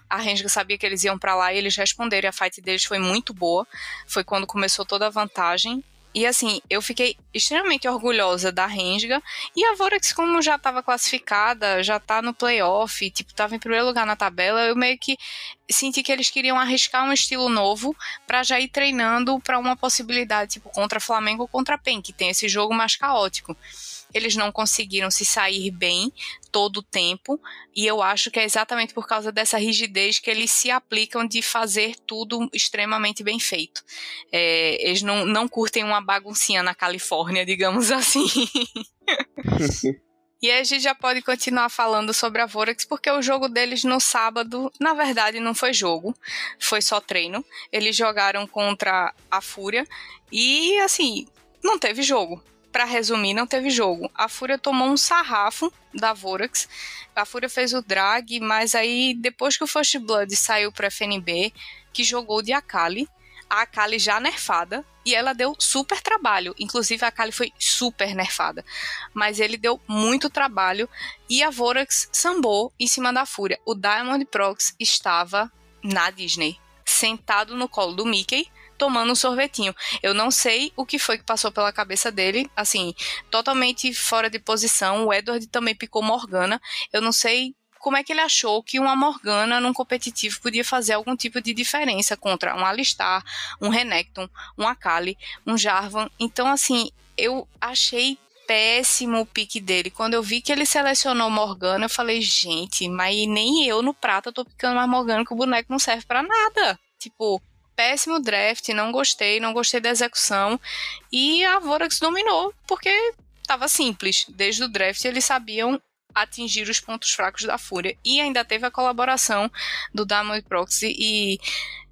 [SPEAKER 1] A Renga sabia que eles iam para lá e eles responderam, e a fight deles foi muito boa. Foi quando começou toda a vantagem e assim, eu fiquei extremamente orgulhosa da Rensga. E a Vorax, como já estava classificada, já tá no playoff, tipo, tava em primeiro lugar na tabela, eu meio que senti que eles queriam arriscar um estilo novo para já ir treinando para uma possibilidade, tipo, contra Flamengo ou contra PEN, que tem esse jogo mais caótico eles não conseguiram se sair bem todo o tempo, e eu acho que é exatamente por causa dessa rigidez que eles se aplicam de fazer tudo extremamente bem feito. É, eles não, não curtem uma baguncinha na Califórnia, digamos assim. E a gente já pode continuar falando sobre a Vorax, porque o jogo deles no sábado, na verdade, não foi jogo, foi só treino. Eles jogaram contra a Fúria e, assim, não teve jogo para resumir, não teve jogo. A Fúria tomou um sarrafo da Vorax. A Fúria fez o drag, mas aí depois que o First Blood saiu para FNB, que jogou de Akali, a Akali já nerfada, e ela deu super trabalho. Inclusive a Akali foi super nerfada. Mas ele deu muito trabalho e a Vorax sambou em cima da Fúria. O Diamond Prox estava na Disney, sentado no colo do Mickey, tomando um sorvetinho. Eu não sei o que foi que passou pela cabeça dele, assim, totalmente fora de posição. O Edward também picou Morgana. Eu não sei como é que ele achou que uma Morgana num competitivo podia fazer algum tipo de diferença contra um Alistar, um Renekton, um Akali, um Jarvan. Então, assim, eu achei péssimo o pique dele. Quando eu vi que ele selecionou Morgana, eu falei, gente, mas nem eu no prata tô picando mais Morgana que o boneco não serve para nada. Tipo, péssimo draft, não gostei, não gostei da execução. E a Vorax dominou, porque estava simples. Desde o draft eles sabiam atingir os pontos fracos da Fúria. E ainda teve a colaboração do Diamond Proxy e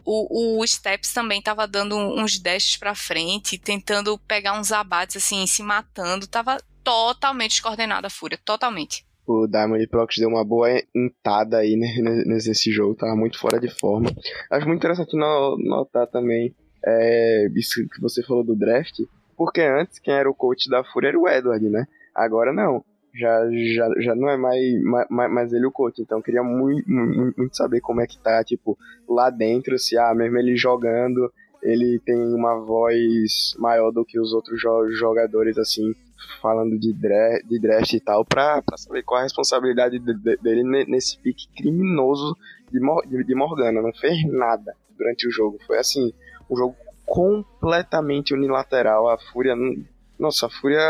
[SPEAKER 1] o, o Steps também estava dando uns dashes para frente, tentando pegar uns abates assim, se matando. Tava totalmente descoordenada a Fúria, totalmente
[SPEAKER 2] o Diamond Prox deu uma boa entada aí né, nesse jogo, tava muito fora de forma. Acho muito interessante notar também é, isso que você falou do draft, porque antes quem era o coach da Fúria era o Edward, né? Agora não. Já, já, já não é mais, mais, mais ele o coach, então queria muito, muito, muito saber como é que tá, tipo, lá dentro, se ah, mesmo ele jogando, ele tem uma voz maior do que os outros jo jogadores, assim, falando de draft, de draft e tal, pra, pra saber qual a responsabilidade de, de, dele nesse pique criminoso de, de, de Morgana. Não fez nada durante o jogo. Foi assim, um jogo completamente unilateral. A Fúria. Nossa, a Fúria.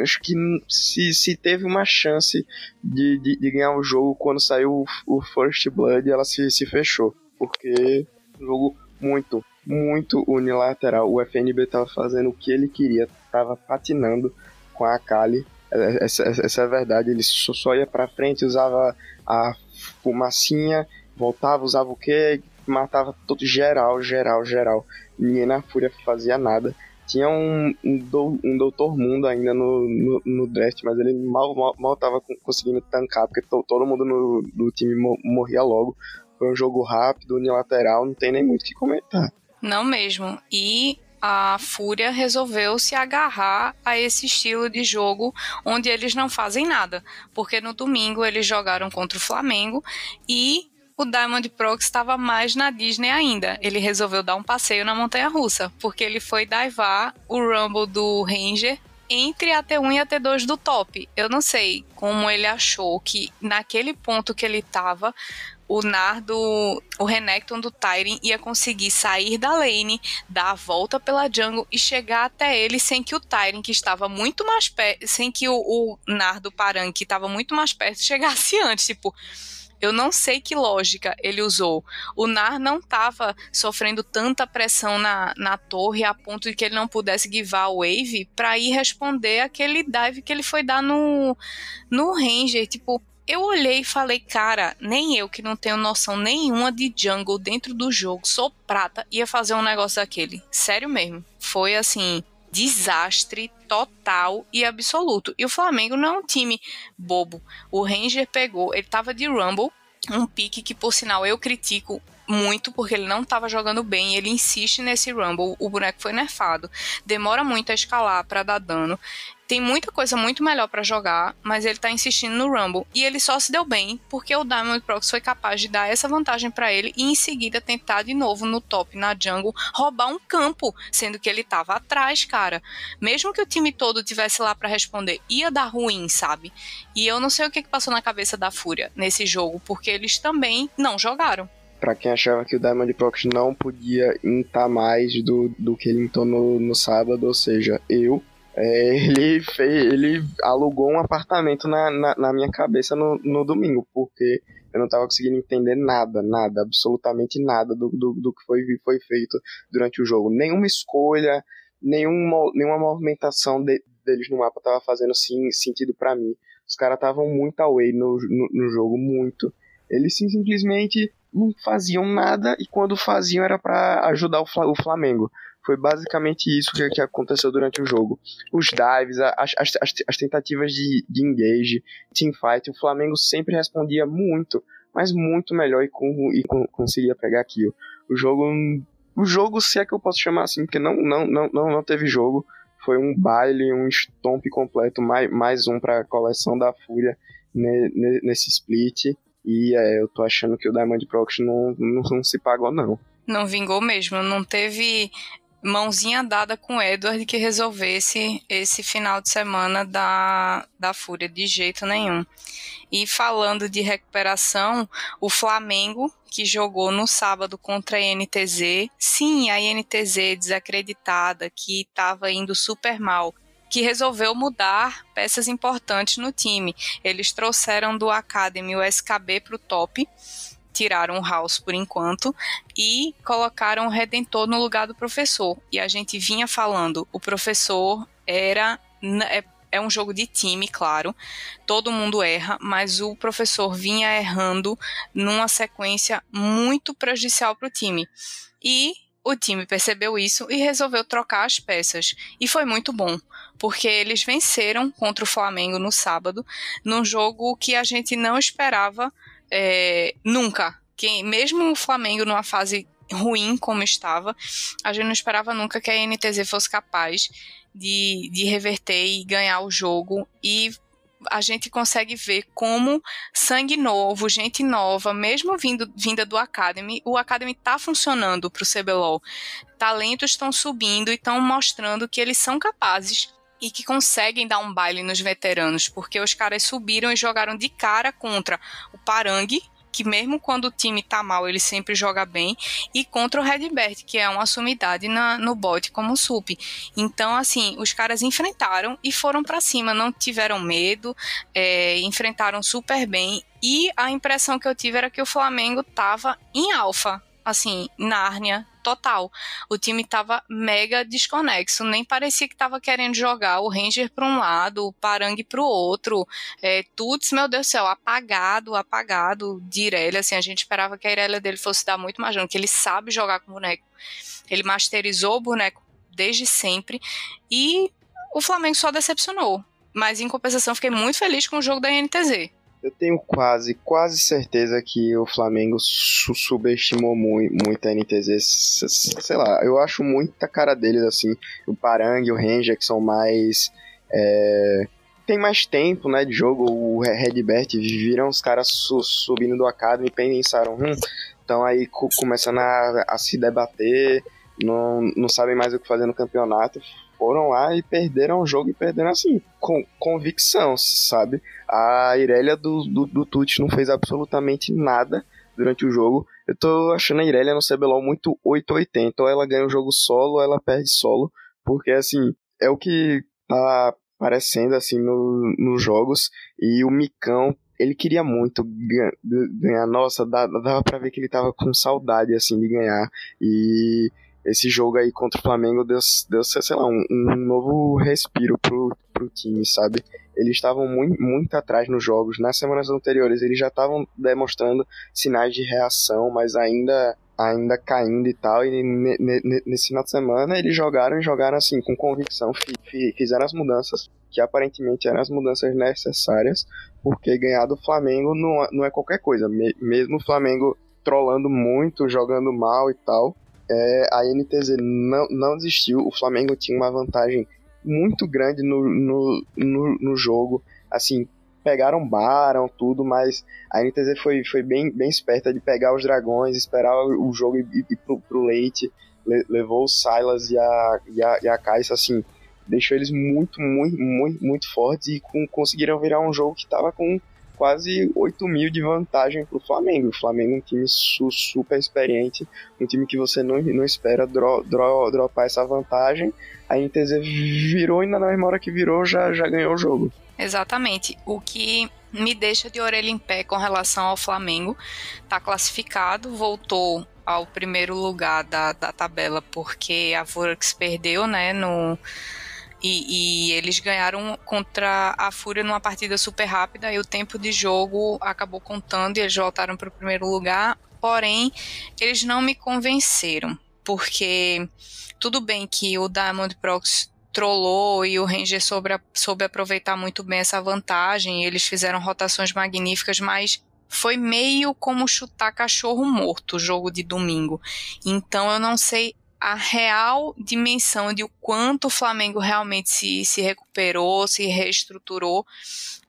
[SPEAKER 2] Acho que se, se teve uma chance de, de, de ganhar o jogo quando saiu o, o First Blood, ela se, se fechou. Porque um jogo muito, muito unilateral. O FNB tava fazendo o que ele queria, tava patinando com a Kali. Essa, essa é a verdade. Ele só ia pra frente, usava a fumacinha, voltava, usava o que? Matava todo geral, geral, geral. Ninguém na Fúria fazia nada. Tinha um, um, do, um Doutor Mundo ainda no, no, no, draft, mas ele mal, mal, mal tava conseguindo tancar, porque to, todo mundo no, no time morria logo. Foi um jogo rápido, unilateral, não tem nem muito o que comentar.
[SPEAKER 1] Não mesmo. E a Fúria resolveu se agarrar a esse estilo de jogo onde eles não fazem nada. Porque no domingo eles jogaram contra o Flamengo e o Diamond Prox estava mais na Disney ainda. Ele resolveu dar um passeio na montanha russa, porque ele foi divar o Rumble do Ranger entre a T1 e a T2 do top. Eu não sei como ele achou que naquele ponto que ele estava, o Nardo, o Renekton do Tyrion ia conseguir sair da lane, dar a volta pela jungle e chegar até ele sem que o Tyrion, que estava muito mais perto, sem que o, o Nardo Paran, que estava muito mais perto, chegasse antes. Tipo, eu não sei que lógica ele usou. O Nar não estava sofrendo tanta pressão na, na torre a ponto de que ele não pudesse givar a wave para ir responder aquele dive que ele foi dar no, no Ranger. Tipo, eu olhei e falei, cara, nem eu que não tenho noção nenhuma de jungle dentro do jogo, sou prata, ia fazer um negócio daquele. Sério mesmo. Foi assim, desastre total e absoluto. E o Flamengo não é um time bobo. O Ranger pegou, ele tava de Rumble, um pique que por sinal eu critico muito porque ele não estava jogando bem, ele insiste nesse Rumble, o boneco foi nerfado, demora muito a escalar para dar dano tem muita coisa muito melhor para jogar, mas ele tá insistindo no Rumble. E ele só se deu bem porque o Diamond Prox foi capaz de dar essa vantagem para ele e em seguida tentar de novo no top, na jungle, roubar um campo, sendo que ele tava atrás, cara. Mesmo que o time todo tivesse lá para responder, ia dar ruim, sabe? E eu não sei o que, que passou na cabeça da Fúria nesse jogo, porque eles também não jogaram
[SPEAKER 2] para quem achava que o Diamond Prox não podia intar mais do, do que ele intou no, no sábado, ou seja, eu é, ele, fez, ele alugou um apartamento na, na, na, minha cabeça no, no domingo, porque eu não estava conseguindo entender nada, nada, absolutamente nada do, do, do que foi, foi feito durante o jogo. Nenhuma escolha, nenhuma, nenhuma movimentação de, deles no mapa estava fazendo sim, sentido para mim. Os caras estavam muito away no, no, no, jogo, muito. Eles sim, simplesmente não faziam nada e quando faziam era para ajudar o, o Flamengo. Foi basicamente isso que, que aconteceu durante o jogo. Os dives, as, as, as tentativas de, de engage, teamfight, o Flamengo sempre respondia muito, mas muito melhor e, com, e com, conseguia pegar aquilo. O jogo, o jogo, se é que eu posso chamar assim, porque não, não, não, não, não teve jogo, foi um baile, um stomp completo, mais, mais um para a coleção da Fúria nesse split. E é, eu tô achando que o Diamond Prox não, não, não se pagou, não.
[SPEAKER 1] Não vingou mesmo, não teve mãozinha dada com o Edward que resolvesse esse final de semana da, da Fúria, de jeito nenhum. E falando de recuperação, o Flamengo, que jogou no sábado contra a NTZ, sim, a NTZ desacreditada, que estava indo super mal, que resolveu mudar peças importantes no time. Eles trouxeram do Academy o SKB para o top tiraram o House por enquanto e colocaram o Redentor no lugar do professor. E a gente vinha falando, o professor era é, é um jogo de time, claro. Todo mundo erra, mas o professor vinha errando numa sequência muito prejudicial para o time. E o time percebeu isso e resolveu trocar as peças. E foi muito bom, porque eles venceram contra o Flamengo no sábado, num jogo que a gente não esperava é, nunca. Que, mesmo o Flamengo numa fase ruim como estava, a gente não esperava nunca que a NTZ fosse capaz de, de reverter e ganhar o jogo. E a gente consegue ver como sangue novo, gente nova, mesmo vindo, vinda do Academy, o Academy está funcionando para o CBLOL. Talentos estão subindo e estão mostrando que eles são capazes e que conseguem dar um baile nos veteranos, porque os caras subiram e jogaram de cara contra o Parangue, que mesmo quando o time tá mal, ele sempre joga bem, e contra o Redbert, que é uma sumidade na, no bot como sup. Então, assim, os caras enfrentaram e foram para cima, não tiveram medo, é, enfrentaram super bem, e a impressão que eu tive era que o Flamengo tava em alfa, assim, Nárnia total. O time tava mega desconexo, nem parecia que tava querendo jogar o Ranger para um lado, o Parangue para o outro. É, Tuts, meu Deus do céu, apagado, apagado de Irelia, assim, a gente esperava que a Irelia dele fosse dar muito mais, não, que ele sabe jogar com boneco. Ele masterizou o boneco desde sempre e o Flamengo só decepcionou. Mas em compensação, fiquei muito feliz com o jogo da NTZ.
[SPEAKER 2] Eu tenho quase, quase certeza que o Flamengo su subestimou muito, muito a NTZ. Sei lá, eu acho muita cara deles assim. O Parangue, o Ranger, que são mais. É, tem mais tempo né, de jogo. O Redbert viram os caras su subindo do Academy e pensaram, hum, estão aí começando a, a se debater, não, não sabem mais o que fazer no campeonato foram lá e perderam o jogo e perderam assim, com convicção, sabe? A Irelia do, do, do não fez absolutamente nada durante o jogo. Eu tô achando a Irelia no CBLOL muito 880. Ou ela ganha o jogo solo ou ela perde solo. Porque, assim, é o que tá aparecendo, assim, no, nos jogos. E o Micão, ele queria muito ganhar. Nossa, dava pra ver que ele tava com saudade, assim, de ganhar. E esse jogo aí contra o Flamengo deu, deu sei lá, um, um novo respiro pro, pro time, sabe? Eles estavam muito, muito atrás nos jogos. Nas semanas anteriores, eles já estavam demonstrando sinais de reação, mas ainda ainda caindo e tal. E nesse final de semana eles jogaram e jogaram assim, com convicção, fizeram as mudanças, que aparentemente eram as mudanças necessárias, porque ganhar do Flamengo não, não é qualquer coisa. Mesmo o Flamengo trolando muito, jogando mal e tal é, a NTZ não, não desistiu. O Flamengo tinha uma vantagem muito grande no, no, no, no jogo. Assim, pegaram Baron, tudo, mas a NTZ foi, foi bem, bem esperta de pegar os dragões, esperar o jogo e ir pro, pro late. Le, levou o Silas e a, e a, e a Kai'Sa, assim, deixou eles muito, muito, muito, muito fortes e com, conseguiram virar um jogo que tava com quase 8 mil de vantagem para o Flamengo. O Flamengo é um time su super experiente, um time que você não, não espera dro dro dropar essa vantagem. A NTZ virou e na mesma hora que virou já, já ganhou o jogo.
[SPEAKER 1] Exatamente. O que me deixa de orelha em pé com relação ao Flamengo, está classificado, voltou ao primeiro lugar da, da tabela porque a Vortex perdeu, né, no e, e, eles ganharam contra a Fúria numa partida super rápida e o tempo de jogo acabou contando e eles voltaram para o primeiro lugar. Porém, eles não me convenceram, porque tudo bem que o Diamond Prox trollou e o Ranger soube, soube aproveitar muito bem essa vantagem, eles fizeram rotações magníficas, mas foi meio como chutar cachorro morto o jogo de domingo. Então eu não sei a real dimensão de o quanto o Flamengo realmente se, se recuperou, se reestruturou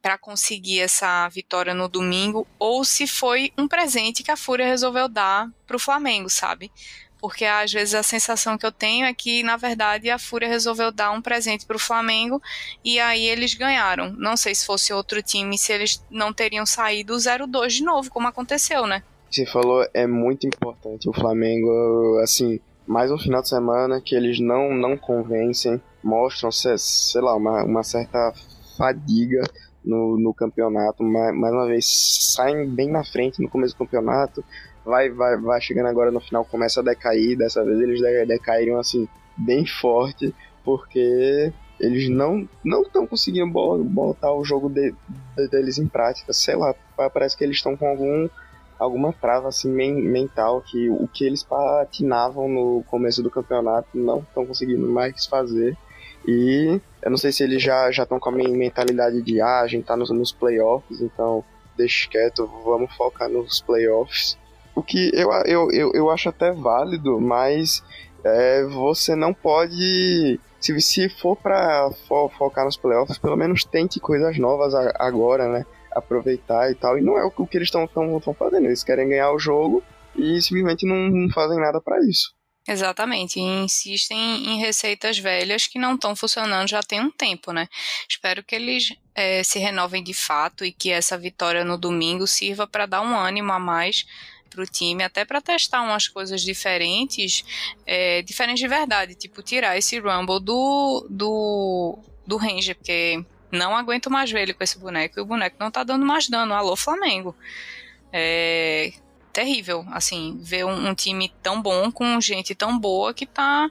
[SPEAKER 1] para conseguir essa vitória no domingo, ou se foi um presente que a Fúria resolveu dar para o Flamengo, sabe? Porque às vezes a sensação que eu tenho é que, na verdade, a Fúria resolveu dar um presente para o Flamengo e aí eles ganharam. Não sei se fosse outro time, se eles não teriam saído 0-2 de novo, como aconteceu, né?
[SPEAKER 2] Você falou, é muito importante. O Flamengo, assim, mais um final de semana que eles não, não convencem, mostram, sei lá, uma, uma certa fadiga no, no campeonato, mais, mais uma vez saem bem na frente no começo do campeonato, vai, vai, vai chegando agora no final, começa a decair, dessa vez eles decaíram assim, bem forte, porque eles não não estão conseguindo botar o jogo de, de, deles em prática, sei lá, parece que eles estão com algum alguma trava assim mental que o que eles patinavam no começo do campeonato não estão conseguindo mais fazer. E eu não sei se eles já já estão com a mentalidade de ah, a gente tá nos, nos playoffs, então deixa quieto, vamos focar nos playoffs. O que eu, eu, eu, eu acho até válido, mas é, você não pode. Se, se for para fo, focar nos playoffs, pelo menos tente coisas novas agora, né? Aproveitar e tal. E não é o que eles estão fazendo. Eles querem ganhar o jogo e simplesmente não, não fazem nada para isso.
[SPEAKER 1] Exatamente, e insistem em receitas velhas que não estão funcionando já tem um tempo, né? Espero que eles é, se renovem de fato e que essa vitória no domingo sirva para dar um ânimo a mais para o time, até para testar umas coisas diferentes, é, diferentes de verdade, tipo tirar esse Rumble do, do, do Ranger, porque não aguento mais ver ele com esse boneco e o boneco não tá dando mais dano. Alô, Flamengo. É, terrível, assim, ver um, um, time tão bom com gente tão boa que tá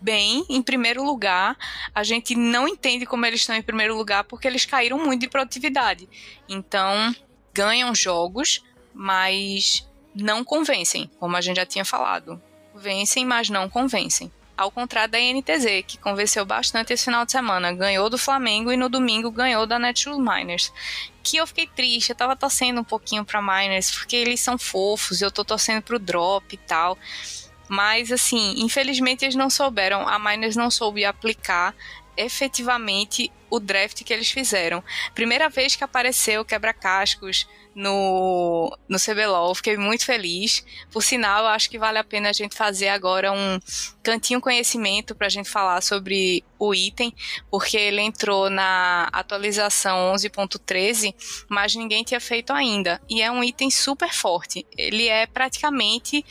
[SPEAKER 1] bem em primeiro lugar. A gente não entende como eles estão em primeiro lugar porque eles caíram muito de produtividade. Então, ganham jogos, mas não convencem, como a gente já tinha falado. Vencem, mas não convencem. Ao contrário da NTZ, que convenceu bastante esse final de semana. Ganhou do Flamengo e no domingo ganhou da Natural Miners. Que eu fiquei triste, eu tava torcendo um pouquinho pra Miners, porque eles são fofos, eu tô torcendo pro drop e tal. Mas, assim, infelizmente eles não souberam, a Miners não soube aplicar efetivamente o draft que eles fizeram. Primeira vez que apareceu quebra-cascos no, no CBLOL, fiquei muito feliz. Por sinal, acho que vale a pena a gente fazer agora um cantinho conhecimento para a gente falar sobre o item, porque ele entrou na atualização 11.13, mas ninguém tinha feito ainda. E é um item super forte. Ele é praticamente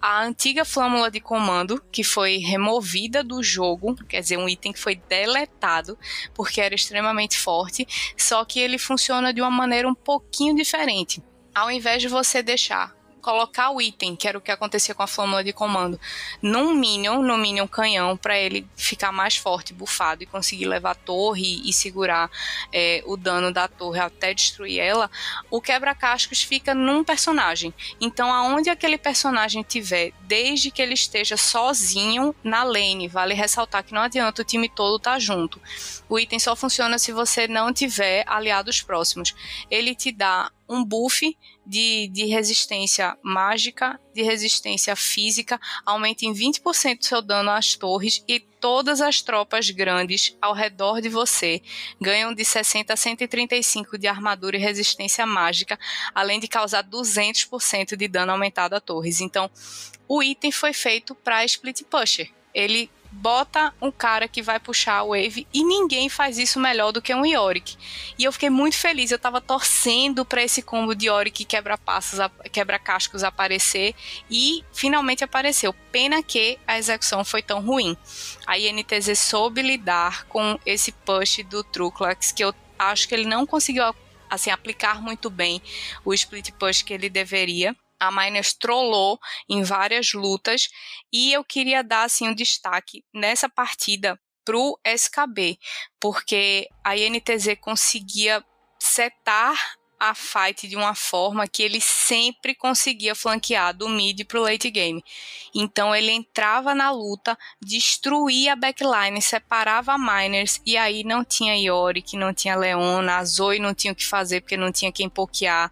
[SPEAKER 1] a antiga flâmula de comando, que foi removida do jogo, quer dizer, um item que foi deletado porque era extremamente forte, só que ele funciona de uma maneira um pouquinho diferente. Ao invés de você deixar colocar o item, que era o que acontecia com a flâmula de comando, num minion, no minion canhão, para ele ficar mais forte, bufado e conseguir levar a torre e segurar é, o dano da torre até destruir ela, o quebra-cascos fica num personagem. Então, aonde aquele personagem tiver, desde que ele esteja sozinho na lane, vale ressaltar que não adianta o time todo estar tá junto. O item só funciona se você não tiver aliados próximos. Ele te dá um buff de, de resistência mágica, de resistência física, aumenta em 20% seu dano às torres e todas as tropas grandes ao redor de você ganham de 60 a 135 de armadura e resistência mágica, além de causar 200% de dano aumentado a torres. Então, o item foi feito para split pusher. Ele bota um cara que vai puxar a wave e ninguém faz isso melhor do que um Yorick. E eu fiquei muito feliz, eu tava torcendo para esse combo de Yorick quebra-passos, quebra-cascos aparecer e finalmente apareceu. Pena que a execução foi tão ruim. A INTZ soube lidar com esse push do Truclax que eu acho que ele não conseguiu assim aplicar muito bem o split push que ele deveria a Miners trollou em várias lutas e eu queria dar assim um destaque nessa partida pro SKB, porque a INTZ conseguia setar a fight de uma forma que ele sempre conseguia flanquear do mid pro late game. Então ele entrava na luta, destruía a backline, separava a miners e aí não tinha Yorick, não tinha Leona, a Zoe não tinha o que fazer porque não tinha quem pokear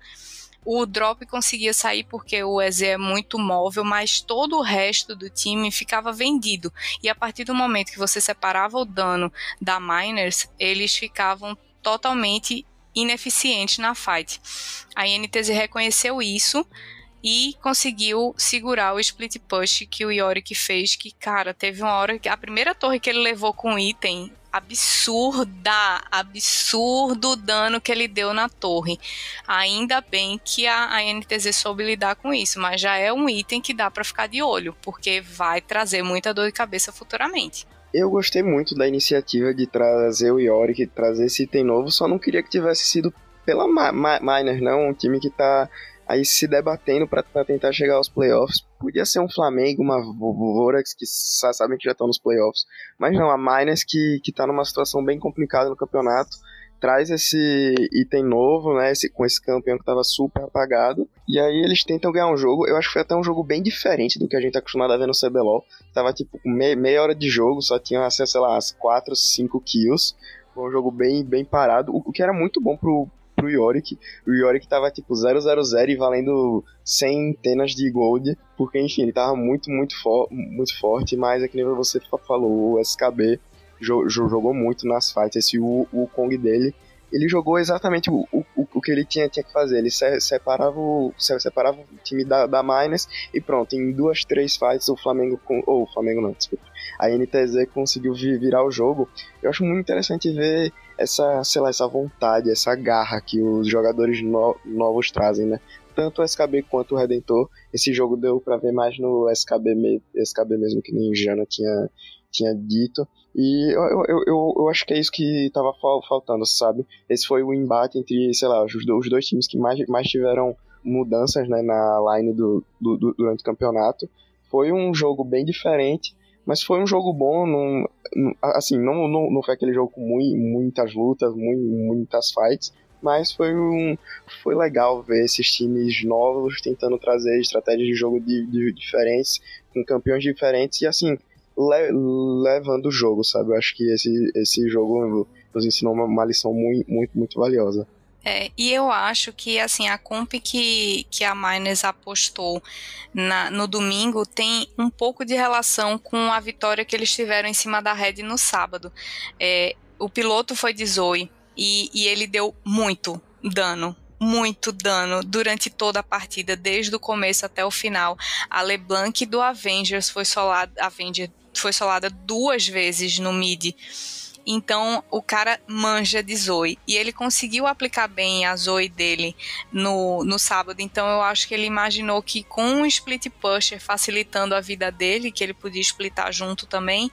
[SPEAKER 1] o drop conseguia sair porque o EZ é muito móvel, mas todo o resto do time ficava vendido. E a partir do momento que você separava o dano da Miners, eles ficavam totalmente ineficientes na fight. A INTZ reconheceu isso e conseguiu segurar o split push que o Yorick fez, que, cara, teve uma hora que a primeira torre que ele levou com item absurda, absurdo o dano que ele deu na torre. Ainda bem que a, a NTZ soube lidar com isso, mas já é um item que dá para ficar de olho, porque vai trazer muita dor de cabeça futuramente.
[SPEAKER 2] Eu gostei muito da iniciativa de trazer o Yorick, trazer esse item novo, só não queria que tivesse sido pela Ma Ma Miner, não, um time que tá aí se debatendo para tentar chegar aos playoffs. Podia ser um Flamengo, uma Vorax, que sabem que já estão nos playoffs, mas não, a Miners que, que tá numa situação bem complicada no campeonato, traz esse item novo, né, esse, com esse campeão que estava super apagado, e aí eles tentam ganhar um jogo, eu acho que foi até um jogo bem diferente do que a gente tá acostumado a ver no CBLOL, tava tipo meia, meia hora de jogo, só tinha, sei lá, as 4, 5 kills, foi um jogo bem, bem parado, o que era muito bom pro, pro Yorick. O Yorick tava tipo 000 e valendo centenas de gold, porque enfim, ele tava muito, muito, fo muito forte, mas é que nem você falou, o SKB jo jogou muito nas fights, esse o, Kong dele, ele jogou exatamente o, o, o, que ele tinha, tinha que fazer. Ele se, separava, o, separava o time da, da Miners e pronto, em duas, três fights o Flamengo. Com, ou o Flamengo não, desculpa. A NTZ conseguiu virar o jogo. Eu acho muito interessante ver essa, sei lá, essa vontade, essa garra que os jogadores no, novos trazem, né? Tanto o SKB quanto o Redentor. Esse jogo deu para ver mais no SKB, me, SKB mesmo, que nem Jana tinha, tinha dito. E eu, eu, eu, eu, acho que é isso que tava faltando, sabe? Esse foi o embate entre, sei lá, os, os dois times que mais, mais tiveram mudanças né, na line do, do, do, durante o campeonato. Foi um jogo bem diferente, mas foi um jogo bom. Não, assim, não, não, não foi aquele jogo com muito, muitas lutas, muito, muitas fights, mas foi um foi legal ver esses times novos tentando trazer estratégias de jogo de, de diferentes com campeões diferentes e assim le, levando o jogo, sabe? Eu acho que esse, esse jogo nos ensinou uma, uma lição muito, muito, muito valiosa.
[SPEAKER 1] É, e eu acho que assim a comp que, que a Miners apostou na, no domingo tem um pouco de relação com a vitória que eles tiveram em cima da Red no sábado. É, o piloto foi de Zoe e, e ele deu muito dano, muito dano durante toda a partida, desde o começo até o final. A LeBlanc do Avengers foi solada, Avenger foi solada duas vezes no mid. Então o cara manja de Zoe. E ele conseguiu aplicar bem a Zoe dele no, no sábado. Então eu acho que ele imaginou que com um split pusher facilitando a vida dele, que ele podia splitar junto também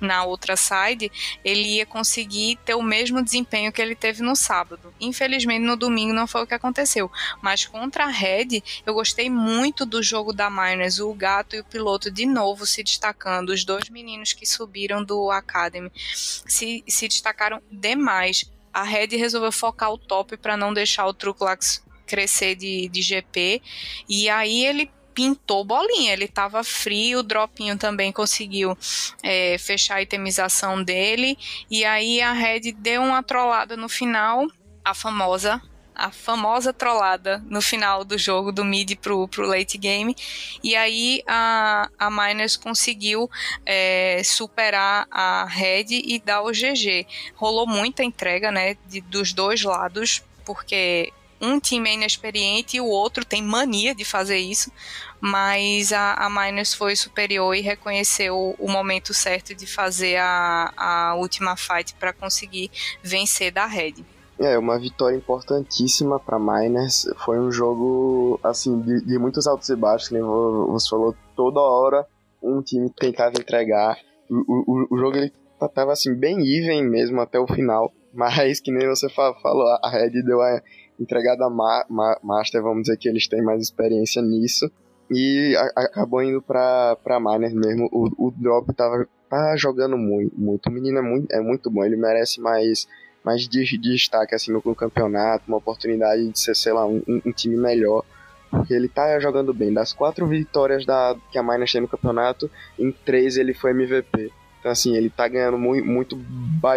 [SPEAKER 1] na outra side, ele ia conseguir ter o mesmo desempenho que ele teve no sábado. Infelizmente no domingo não foi o que aconteceu. Mas contra a Red, eu gostei muito do jogo da Miners, o gato e o piloto de novo se destacando, os dois meninos que subiram do Academy se se, destacaram demais. A Red resolveu focar o top para não deixar o Truclax crescer de, de GP. E aí ele pintou bolinha, ele estava frio, o Dropinho também conseguiu é, fechar a itemização dele, e aí a Red deu uma trollada no final, a famosa a famosa trollada no final do jogo, do mid pro, pro late game. E aí a, a Miners conseguiu é, superar a Red e dar o GG. Rolou muita entrega, né, de, dos dois lados, porque um time é inexperiente e o outro tem mania de fazer isso, mas a, a Miners foi superior e reconheceu o, momento certo de fazer a, a última fight para conseguir vencer da Red.
[SPEAKER 2] É, uma vitória importantíssima para Miners. Foi um jogo, assim, de, de muitos altos e baixos, que você falou, toda hora um time tentava entregar. O, o, o jogo ele tava, assim, bem even mesmo até o final, mas que nem você falou, a Red deu a entregada ma, ma, Master, vamos dizer que eles têm mais experiência nisso. E a, acabou indo pra, pra Miners mesmo. O, o Drop tava tá jogando muito, muito. O menino é muito, é muito bom, ele merece mais mais de, de destaque assim no, campeonato, uma oportunidade de ser, sei lá, um, um, time melhor. Porque ele tá jogando bem. Das quatro vitórias da, que a Miners tem no campeonato, em três ele foi MVP. Então, assim, ele tá ganhando muito, muito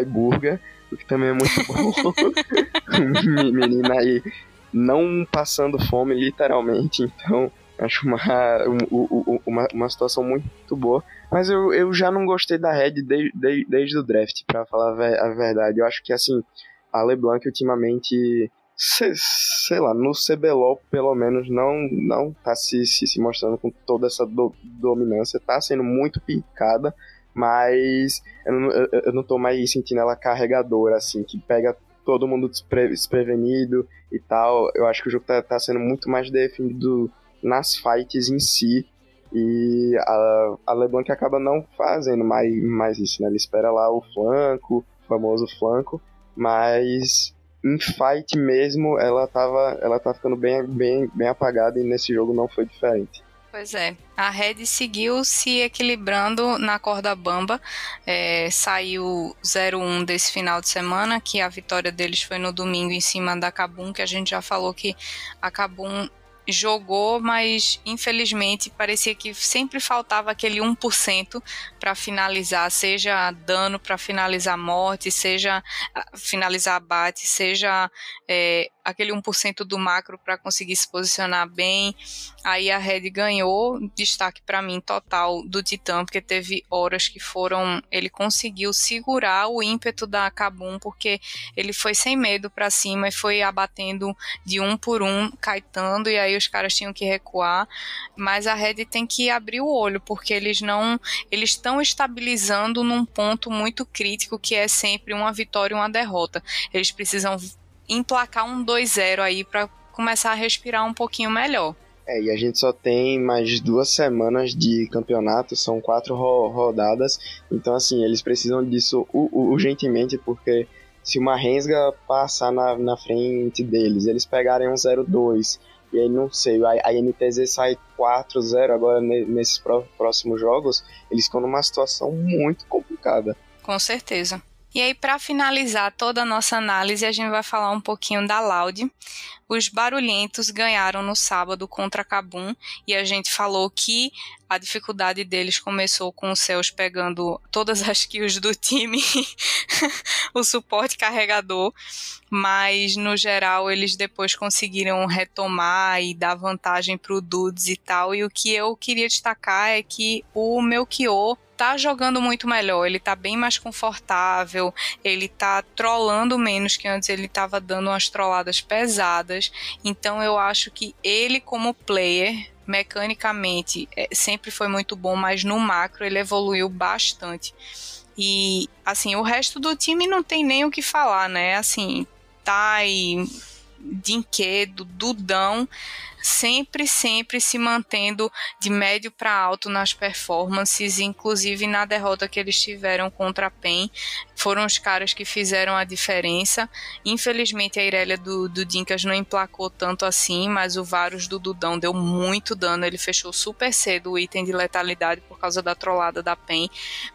[SPEAKER 2] burger, o que também é muito bom. Menina aí não passando fome, literalmente. Então, acho uma, uma, uma situação muito boa. Mas eu, eu já não gostei da Red de, de, desde o draft, para falar a verdade. Eu acho que, assim, a LeBlanc ultimamente, sei, sei lá, no CBLOL, pelo menos, não, não tá se, se, se mostrando com toda essa do, dominância. Tá sendo muito picada, mas eu não, eu, eu não tô mais sentindo ela carregadora, assim, que pega todo mundo despre, desprevenido e tal. Eu acho que o jogo tá, tá sendo muito mais definido nas fights em si e a, a LeBlanc acaba não fazendo mais, mais isso, né? Ele espera lá o flanco, o famoso flanco, mas em fight mesmo ela tava, ela tá ficando bem, bem, bem apagada e nesse jogo não foi diferente.
[SPEAKER 1] Pois é, a Red seguiu se equilibrando na corda bamba, é, saiu 0-1 desse final de semana, que a vitória deles foi no domingo em cima da Kabum, que a gente já falou que a Kabum jogou, mas infelizmente parecia que sempre faltava aquele 1% para finalizar, seja dano para finalizar morte, seja finalizar abate, seja é, aquele 1% do macro para conseguir se posicionar bem. Aí a Red ganhou destaque para mim total do Titã, porque teve horas que foram. Ele conseguiu segurar o ímpeto da Kabum, porque ele foi sem medo para cima e foi abatendo de um por um, caetando, e aí os caras tinham que recuar. Mas a Red tem que abrir o olho, porque eles não. Eles estão estabilizando num ponto muito crítico que é sempre uma vitória e uma derrota. Eles precisam emplacar um 2-0 aí para começar a respirar um pouquinho melhor.
[SPEAKER 2] É, e a gente só tem mais duas semanas de campeonato, são quatro ro rodadas, então assim, eles precisam disso urgentemente, porque se uma Rensga passar na, na frente deles, eles pegarem um 0-2, e aí não sei, a, a NTZ sai 4-0 agora nesses próximos jogos, eles ficam numa situação muito complicada.
[SPEAKER 1] Com certeza. E aí, para finalizar toda a nossa análise, a gente vai falar um pouquinho da Loud. Os barulhentos ganharam no sábado contra a Cabum e a gente falou que a dificuldade deles começou com os céus pegando todas as kills do time, o suporte carregador, mas no geral eles depois conseguiram retomar e dar vantagem para o Dudes e tal. E o que eu queria destacar é que o Melchior tá jogando muito melhor, ele tá bem mais confortável, ele tá trollando menos que antes ele tava dando umas trolladas pesadas. Então eu acho que ele como player mecanicamente é, sempre foi muito bom, mas no macro ele evoluiu bastante. E assim, o resto do time não tem nem o que falar, né? Assim, aí Dinquedo, Dudão, sempre, sempre se mantendo de médio para alto nas performances, inclusive na derrota que eles tiveram contra a PEN. Foram os caras que fizeram a diferença. Infelizmente, a Irelia do, do Dinkas não emplacou tanto assim, mas o Varus do Dudão deu muito dano. Ele fechou super cedo o item de letalidade por causa da trollada da PEN,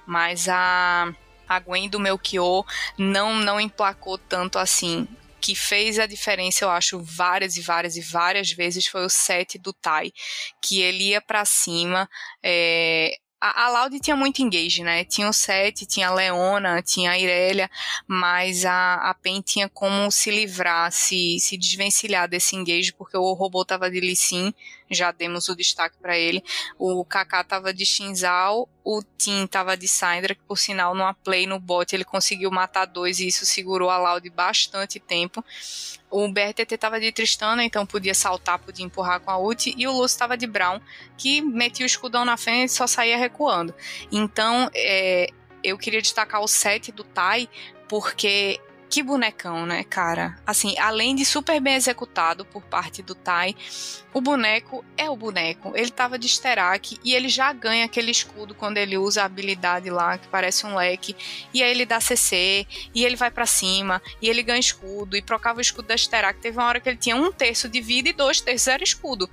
[SPEAKER 1] mas a a Gwen do Melchior não não emplacou tanto assim que fez a diferença, eu acho, várias e várias e várias vezes foi o set do Tai, que ele ia para cima, é, a, a Laude tinha muito engage, né? Tinha o Seth, tinha a Leona, tinha a Irelia, mas a, a Pen tinha como se livrar, se, se desvencilhar desse engage, porque o robô tava de Lee Sin, já demos o destaque para ele. O Kaká tava de Shinzal, o Tim tava de Syndra, que por sinal numa play no bot ele conseguiu matar dois e isso segurou a Laude bastante tempo. O BRTT tava de Tristana, então podia saltar, podia empurrar com a ult. E o Lúcio tava de Brown, que metia o escudão na frente e só saía recuando. Então, é, eu queria destacar o set do Tai, porque que bonecão, né, cara? Assim, além de super bem executado por parte do Tai, o boneco é o boneco. Ele tava de Sterak e ele já ganha aquele escudo quando ele usa a habilidade lá, que parece um leque. E aí ele dá CC, e ele vai para cima, e ele ganha escudo, e trocava o escudo da Sterak. Teve uma hora que ele tinha um terço de vida e dois terços era escudo.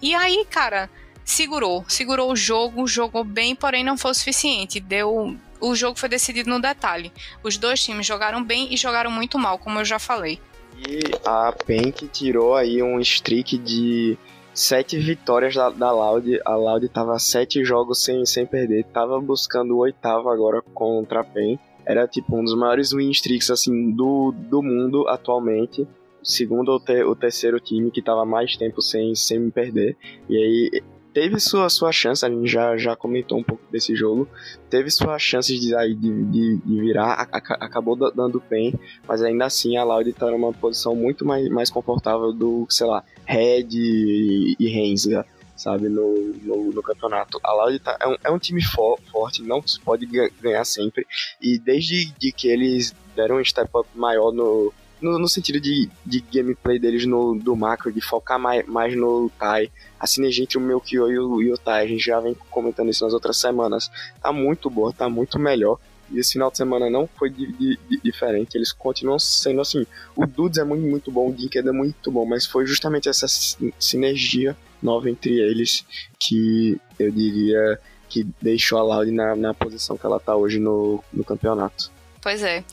[SPEAKER 1] E aí, cara, segurou, segurou o jogo, jogou bem, porém não foi o suficiente. Deu o jogo foi decidido no detalhe. Os dois times jogaram bem e jogaram muito mal, como eu já falei.
[SPEAKER 2] E a Penk tirou aí um streak de sete vitórias da, da Loud. A Loud tava sete jogos sem, sem perder, tava buscando o oitavo agora contra a PEN. Era tipo um dos maiores win streaks assim do, do mundo atualmente. Segundo ou, ter, o terceiro time que tava mais tempo sem, sem perder. E aí teve sua, sua chance, a gente já, já comentou um pouco desse jogo, teve suas chances de, de, de, de virar, a, a, acabou dando bem, mas ainda assim a Loud está numa posição muito mais, mais confortável do, sei lá, Red e, e Rensga, sabe, no, no, no, campeonato. A Loud tá, é, um, é um time for, forte, não se pode ganhar sempre, e desde de que eles deram um step up maior no, no, no, sentido de, de gameplay deles no, do macro, de focar mais, mais no Tai, a sinergia entre o Melchior e o, e o Tai, a gente já vem comentando isso nas outras semanas, tá muito boa, tá muito melhor. E esse final de semana não foi de, de, de diferente, eles continuam sendo assim. O Dudes é muito, muito bom, o Ginked é muito bom, mas foi justamente essa sinergia nova entre eles que eu diria que deixou a Loud na, na posição que ela tá hoje no, no campeonato.
[SPEAKER 1] Pois é.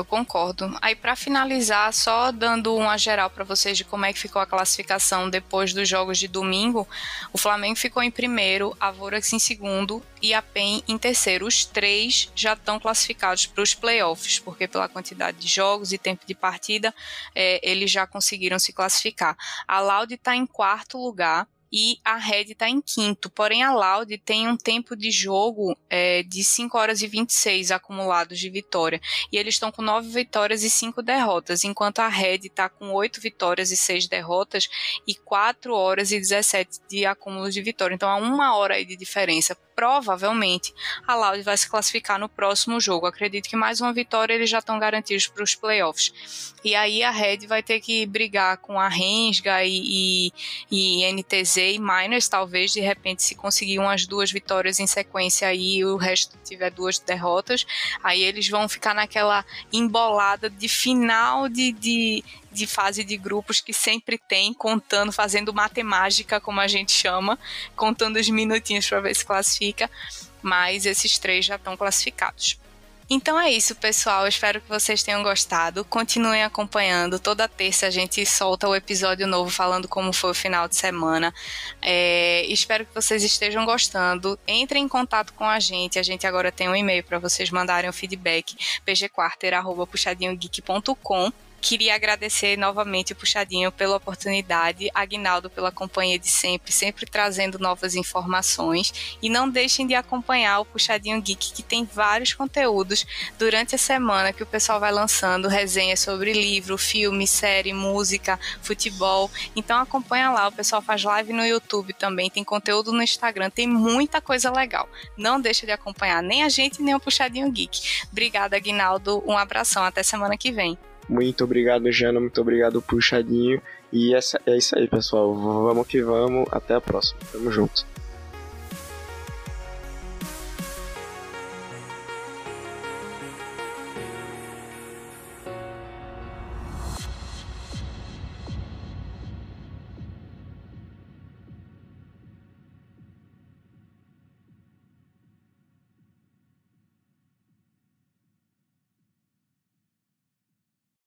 [SPEAKER 1] Eu concordo. Aí para finalizar, só dando uma geral para vocês de como é que ficou a classificação depois dos jogos de domingo, o Flamengo ficou em primeiro, a Vorax em segundo e a PEN em terceiro. Os três já estão classificados para os playoffs, porque pela quantidade de jogos e tempo de partida, é, eles já conseguiram se classificar. A Laude está em quarto lugar e a Red está em quinto. Porém, a Loud tem um tempo de jogo é, de 5 horas e 26 acumulados de vitória. E eles estão com 9 vitórias e 5 derrotas, enquanto a Red está com 8 vitórias e 6 derrotas e 4 horas e 17 de acúmulo de vitória. Então, há uma hora aí de diferença provavelmente a Loud vai se classificar no próximo jogo. Acredito que mais uma vitória eles já estão garantidos para os playoffs. E aí a Red vai ter que brigar com a Rensga e, e, e NTZ e Miners, talvez de repente se conseguir umas duas vitórias em sequência e o resto tiver duas derrotas, aí eles vão ficar naquela embolada de final de, de de fase de grupos que sempre tem, contando, fazendo matemática, como a gente chama, contando os minutinhos para ver se classifica, mas esses três já estão classificados. Então é isso, pessoal. Espero que vocês tenham gostado. Continuem acompanhando. Toda terça a gente solta o episódio novo falando como foi o final de semana. É, espero que vocês estejam gostando. Entrem em contato com a gente. A gente agora tem um e-mail para vocês mandarem o feedback pgquarter.puxadinhogeek.com Queria agradecer novamente o Puxadinho pela oportunidade, Agnaldo pela companhia de sempre, sempre trazendo novas informações. E não deixem de acompanhar o Puxadinho Geek, que tem vários conteúdos durante a semana que o pessoal vai lançando resenhas sobre livro, filme, série, música, futebol. Então acompanha lá, o pessoal faz live no YouTube também, tem conteúdo no Instagram, tem muita coisa legal. Não deixa de acompanhar nem a gente, nem o Puxadinho Geek. Obrigada, Agnaldo. Um abração, até semana que vem.
[SPEAKER 2] Muito obrigado, Jana. Muito obrigado, Puxadinho. E essa, é isso aí, pessoal. Vamos que vamos. Até a próxima. Tamo junto.